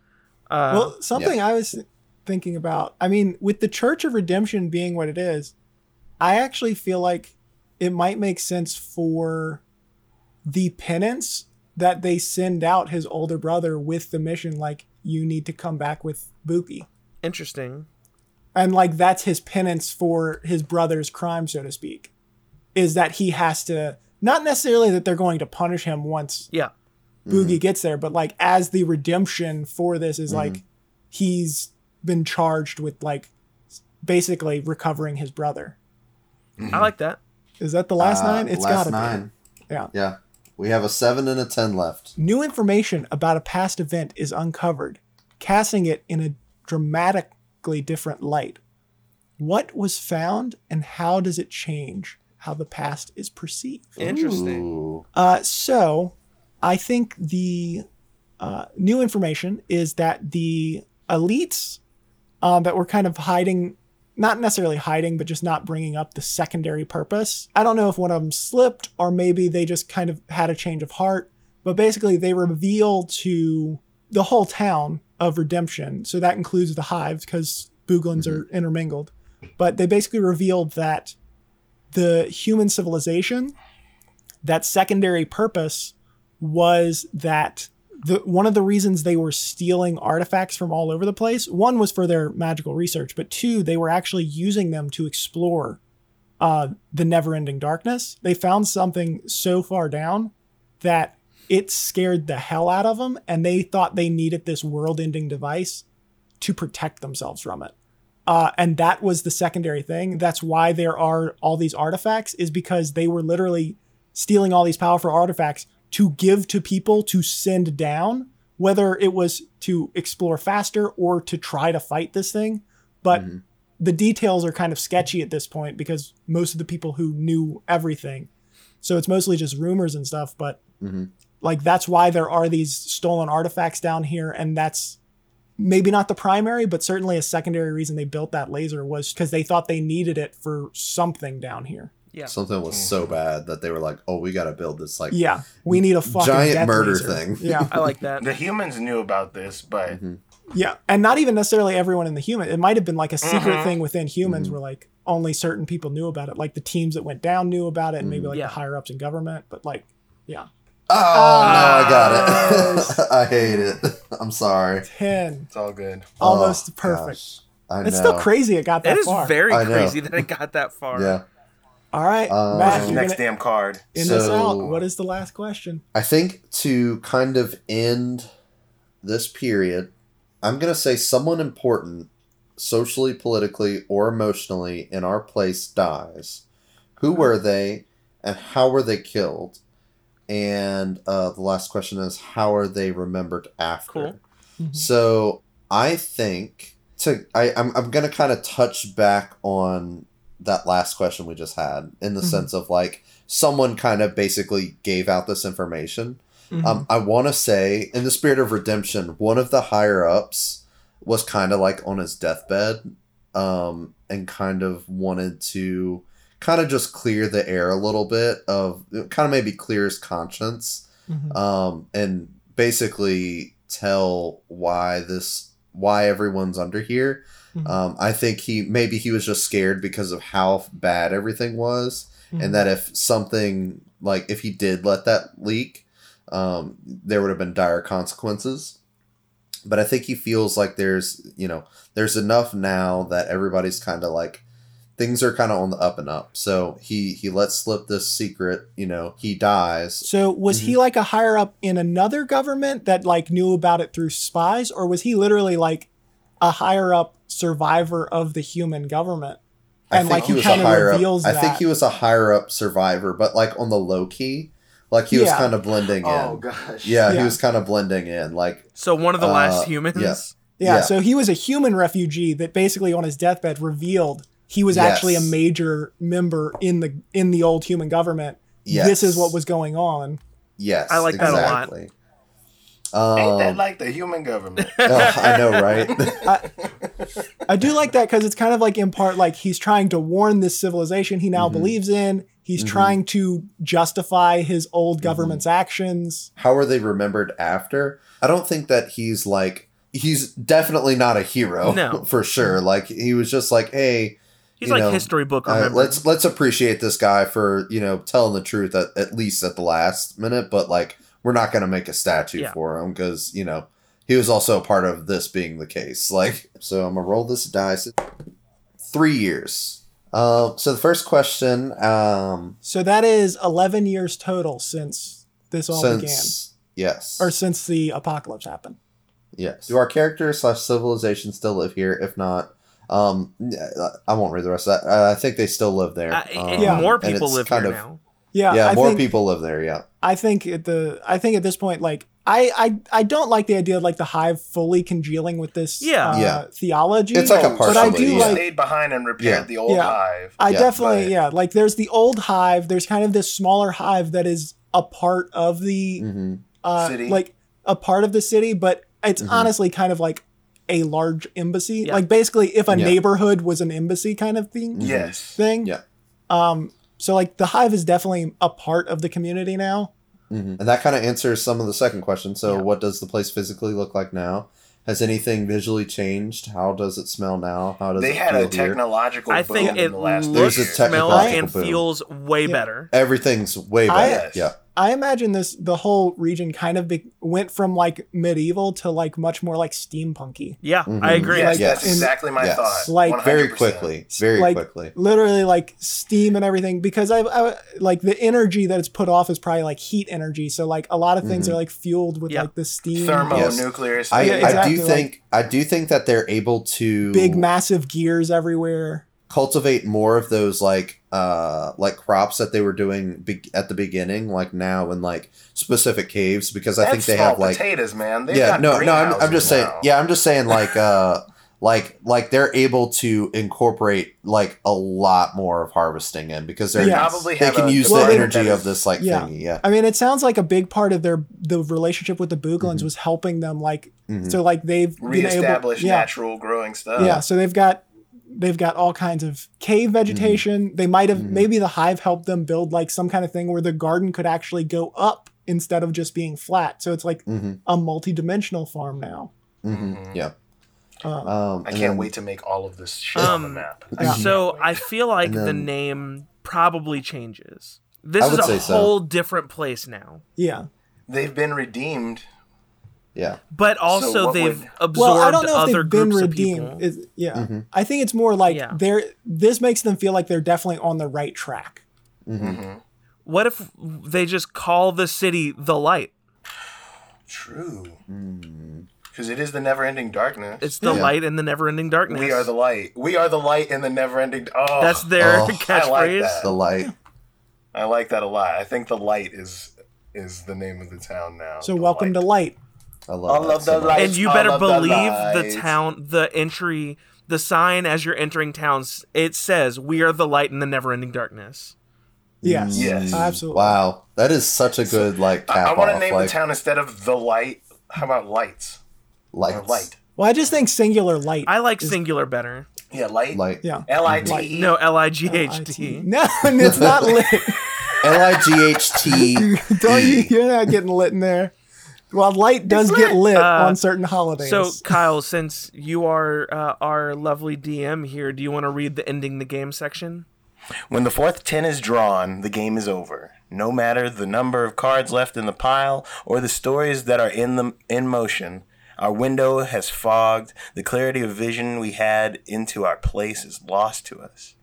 Uh, well, something I was thinking about. I mean, with the Church of Redemption being what it is, I actually feel like it might make sense for the penance that they send out his older brother with the mission like you need to come back with Boogie. Interesting. And like that's his penance for his brother's crime so to speak. Is that he has to not necessarily that they're going to punish him once Yeah. Boogie gets there, but like as the redemption for this is like he's been charged with like basically recovering his brother. I like that. Is that the last Uh, nine? It's last gotta nine. be. Yeah. Yeah. We have a seven and a ten left. New information about a past event is uncovered, casting it in a dramatically different light. What was found and how does it change how the past is perceived? Interesting. Uh, so, I think the uh, new information is that the elites um, that were kind of hiding, not necessarily hiding, but just not bringing up the secondary purpose. I don't know if one of them slipped or maybe they just kind of had a change of heart, but basically they reveal to the whole town of Redemption. So that includes the hives because Booglins are intermingled. But they basically revealed that the human civilization that secondary purpose was that the one of the reasons they were stealing artifacts from all over the place one was for their magical research but two they were actually using them to explore uh, the never-ending darkness. They found something so far down that it scared the hell out of them and they thought they needed this world-ending device to protect themselves from it uh, and that was the secondary thing that's why there are all these artifacts is because they were literally stealing all these powerful artifacts to give to people to send down, whether it was to explore faster or to try to fight this thing. But the details are kind of sketchy at this point because most of the people who knew everything. So it's mostly just rumors and stuff, but like that's why there are these stolen artifacts down here and that's maybe not the primary, but certainly a secondary reason they built that laser was because they thought they needed it for something down here. Yeah. Something was so mm. bad that they were like, "Oh, we got to build this like Yeah, we need a fucking Giant murder laser. thing. Yeah, I like that. The humans knew about this, but mm-hmm. yeah, and not even necessarily everyone in the human. It might have been like a secret Mhm. thing within humans mm-hmm. where like only certain people knew about it. Like the teams that went down knew about it, and maybe mm-hmm. like Yeah. the higher ups in government. But like, yeah, Oh, no, I got it. I hate it. I'm sorry. 10. it's all good. almost Oh, perfect. gosh. I It's know. still crazy. It got that It is far. very I know. crazy that it got that far. Yeah. All right, Um, Matt, you're next gonna damn card? end this So- out. What is the last question? I think to kind of end this period, I'm going to say someone important, socially, politically, or emotionally, in our place dies. Who were they, and how were they killed? And uh, the last question is, how are they remembered after? Cool. Mhm. So I think to I I'm I'm gonna kind of touch back on that last question we just had in the Mhm. sense of like someone kind of basically gave out this information. Mhm. Um, I want to say, in the spirit of redemption, one of the higher ups was kind of like on his deathbed, um, and kind of wanted to kind of just clear the air a little bit of kind of maybe clear his conscience Mhm. um, and basically tell why this why everyone's under here. Mhm. Um, I think he maybe he was just scared because of how bad everything was, Mhm. and that if something like if he did let that leak, um, there would have been dire consequences. But I think he feels like there's you know there's enough now that everybody's kind of like things are kind of on the up and up. So he he lets slip this secret. You know he dies. So was Mm-hmm. he like a higher up in another government that like knew about it through spies, or was he literally like a higher up survivor of the human government? I And, think like, he he was a kinda higher up. reveals I think he was a higher up survivor, but like on the low key, like he was kind of blending in. Oh gosh. yeah, Yeah. he was kind of blending in. Like So one of the Uh, last humans. yeah. Yeah, Yeah. so he was a human refugee that basically on his deathbed revealed he was Yes. actually a major member in the in the old human government. yes, This is what was going on. Yes, I like that a lot. exactly. Um, Ain't that like the human government? oh, I know, right? I do like that because it's kind of like in part like he's trying to warn this civilization he Mm-hmm. now believes in. He's trying to justify his old Mm-hmm. government's actions. How are they remembered after? I don't think that he's like he's definitely not a hero. No. for sure. Like he was just like, hey, He's you like know, history book Uh, let's let's appreciate this guy for you know telling the truth at, at least at the last minute but like we're not going to make a statue Yeah. for him because you know he was also a part of this being the case. Like, so I'm gonna roll this dice. Three years. Uh, so the first question, um, So that is 11 years total since this all since yes, or since the apocalypse happened. yes, do our characters slash civilization still live here? If not, um, I won't read the rest of that. Uh, I think they still live there. Uh, Um, Yeah. More and people it's live kind here of- now. Yeah, Yeah, I more think, people live there. Yeah. I think at the I think at this point, like I I I don't like the idea of like the hive fully congealing with this Yeah. uh, Yeah. theology. It's like a Oh, but I do yeah. like stayed behind and repaired Yeah. the old Yeah. hive. I Yeah, definitely but- yeah like there's the old hive. There's kind of this smaller hive that is a part of the hmm uh, City. like a part of the city, but it's Mhm. honestly kind of like a large embassy. Yeah. Like basically, if a Yeah. neighborhood was an embassy kind of thing. Yes. Thing. Yeah. Um. So like the hive is definitely a part of the community now. hmm And that kind of answers some of the second question. So, Yeah. what does the place physically look like now? Has anything visually changed? How does it smell now? How does They it had feel a here? technological I boom think in it the last looks, There's a years. smells, and boom. feels way Yeah. better. Everything's way better. Yes. Yeah. I imagine this the whole region kind of be, went from like medieval to like much more like steampunky. Yeah, Mhm. I agree. Yes, Like, that's exactly my Yes. thought. Like- 100%. Very quickly. Very Like- quickly. Literally like steam and everything because I, I like the energy that it's put off is probably like heat energy. So like a lot of things Mhm. are like fueled with Yeah. like the steam, Thermonuclear. I, Yeah, I exactly, do like- think I do think that they're able to big massive gears everywhere. Cultivate more of those like uh like crops that they were doing be- at the beginning like now in like specific caves because I That's think they have like potatoes, man. They've yeah got no no I'm, I'm greenhouses just saying now. yeah I'm just saying like uh like like they're able to incorporate like a lot more of harvesting in because they're Yeah. Probably they can a use the Well, they- energy that of this like Yeah. thingy yeah I mean, it sounds like a big part of their the relationship with the Booglins Mhm. was helping them like Mhm. so like they've been able yeah, natural growing stuff. yeah so they've got they've got all kinds of cave vegetation they might have Mhm. maybe the hive helped them build like some kind of thing where the garden could actually go up instead of just being flat so it's like hmm a multi-dimensional farm now hmm Mhm. yeah uh, um I can't then- wait to make all of this shit on the Um, map. Yeah. So I feel like And the name probably changes. This is a say so. whole different place now. yeah They've been redeemed. Yeah But also what they've would- absorbed well i don't know if other they've been groups redeemed people. Is- yeah Mhm. i think it's more like Yeah. they're this makes them feel like they're definitely on the right track hmm hmm What if they just call the city the light? True. Mm. Because it is the never-ending darkness. It's the Yeah. light in the never-ending darkness. we are the light. We are the light in the never-ending. Oh, That's their Oh, I like catchphrase. that. the light I like that a lot. I think the light is is the name of the town now. so The welcome light. to light I love I that love so the much. and you better of the believe the town, the entry, the sign as you're entering towns. It says, "We are the light in the never-ending darkness." yes mm. Yes. absolutely Wow, that is such a good like I, cap want to name like, the town instead of the light. How about lights? Or light. well i just think singular light I like is- singular better. Yeah, light. Light. yeah L I T E. No, L I G H T. No, it's not lit. L I G H T. Don't you? You're not getting lit in there. Well, light does It's get lit. lit Uh, on certain holidays. So, Kyle, since you are uh, our lovely DM here, do you want to read the ending the game section? When the fourth 10 is drawn, the game is over. No matter the number of cards left in the pile or the stories that are in the in motion, our window has fogged. The clarity of vision we had into our place is lost to us.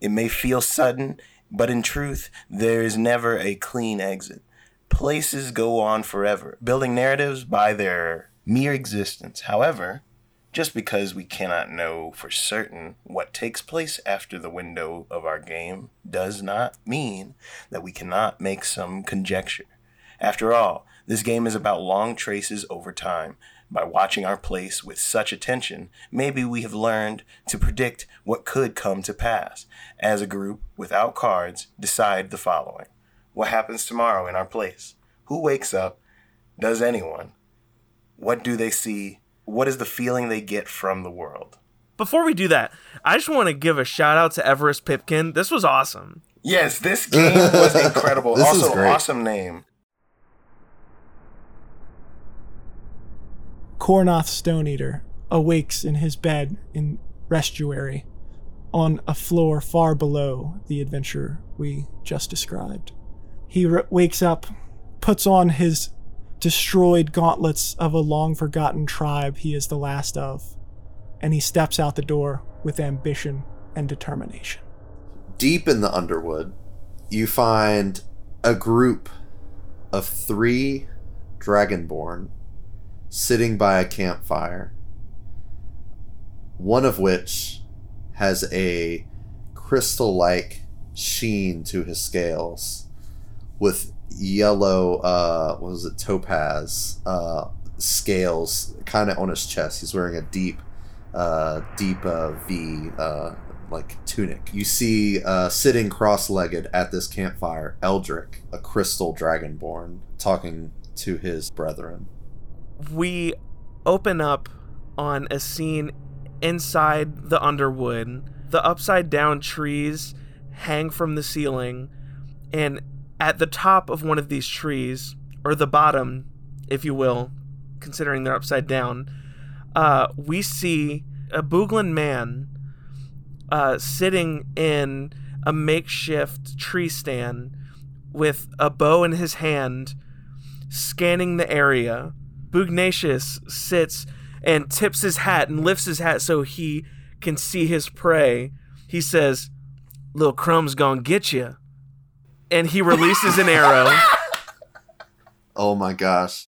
It may feel sudden, but in truth, there is never a clean exit. Places go on forever, building narratives by their mere existence. However, just because we cannot know for certain what takes place after the window of our game does not mean that we cannot make some conjecture. After all, this game is about long traces over time. By watching our place with such attention, maybe we have learned to predict what could come to pass. As a group, without cards, decide the following What happens tomorrow in our place? Who wakes up? Does anyone? What do they see? What is the feeling they get from the world? Before we do that, I just want to give a shout out to Everest Pipkin. This was awesome. Yes, this game was incredible. This also, great. awesome name. Kornoth Stoneater awakes in his bed in Restuary on a floor far below the adventure we just described. He wakes up, puts on his destroyed gauntlets of a long forgotten tribe he is the last of, and he steps out the door with ambition and determination. Deep in the Underwood, you find a group of three Dragonborn sitting by a campfire, one of which has a crystal like sheen to his scales with yellow uh what was it topaz uh scales kind of on his chest. He's wearing a deep uh deep uh v uh like tunic. You see uh sitting cross-legged at this campfire eldrick a crystal dragonborn talking to his brethren. We open up on a scene inside the underwood. The upside down trees hang from the ceiling and at the top of one of these trees, or the bottom, if you will, considering they're upside down, uh, we see a Booglin man uh, sitting in a makeshift tree stand with a bow in his hand, scanning the area. Bugnacious sits and tips his hat and lifts his hat so he can see his prey. He says, Little Crumb's gonna get you and he releases an arrow. Oh my gosh.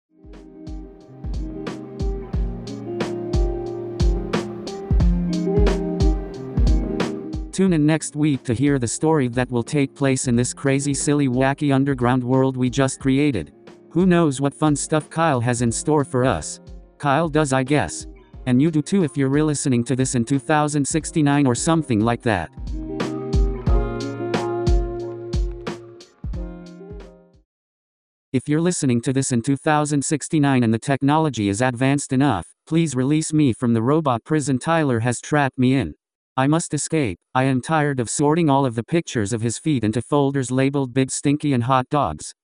Tune in next week to hear the story that will take place in this crazy, silly, wacky underground world we just created. Who knows what fun stuff Kyle has in store for us? Kyle does, I guess. And you do too if you're re listening to this in 2069 or something like that. If you're listening to this in 2069 and the technology is advanced enough, please release me from the robot prison Tyler has trapped me in. I must escape. I am tired of sorting all of the pictures of his feet into folders labeled Big Stinky and Hot Dogs.